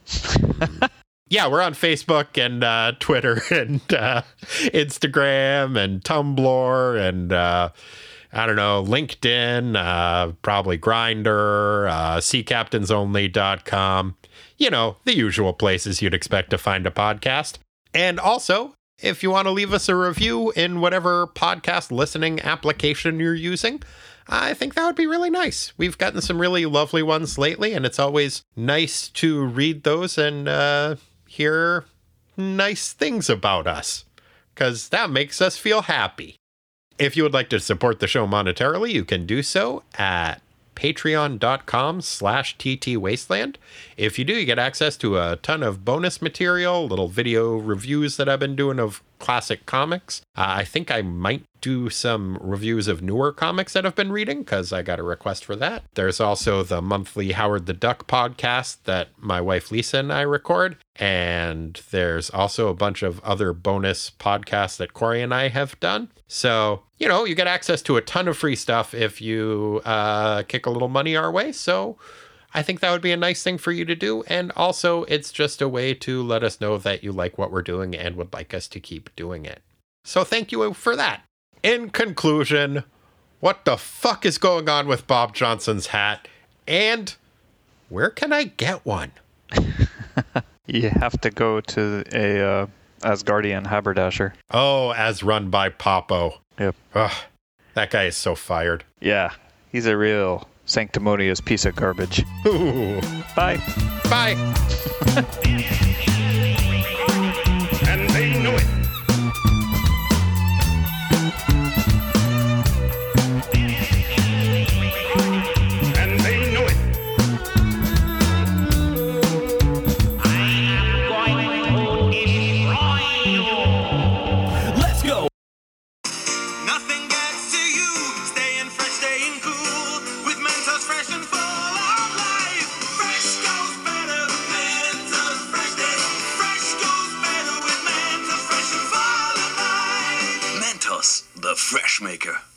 [laughs] yeah, we're on Facebook and uh, Twitter [laughs] and uh, Instagram and Tumblr and uh, I don't know, LinkedIn, uh, probably Grindr, uh, seacaptainsonly.com. You know, the usual places you'd expect to find a podcast. And also, if you want to leave us a review in whatever podcast listening application you're using, I think that would be really nice. We've gotten some really lovely ones lately, and it's always nice to read those and uh, hear nice things about us because that makes us feel happy. If you would like to support the show monetarily, you can do so at patreon.com slash ttwasteland. If you do, you get access to a ton of bonus material, little video reviews that I've been doing of classic comics. Uh, I think I might do some reviews of newer comics that I've been reading because I got a request for that. There's also the monthly Howard the Duck podcast that my wife Lisa and I record. And there's also a bunch of other bonus podcasts that Corey and I have done. So, you know, you get access to a ton of free stuff if you uh, kick a little money our way. So, I think that would be a nice thing for you to do. And also, it's just a way to let us know that you like what we're doing and would like us to keep doing it. So, thank you for that. In conclusion, what the fuck is going on with Bob Johnson's hat? And where can I get one? [laughs] You have to go to a uh, Asgardian haberdasher. Oh, as run by Popo. Yep. Ugh, that guy is so fired. Yeah, he's a real sanctimonious piece of garbage. Ooh. Bye. Bye. [laughs] better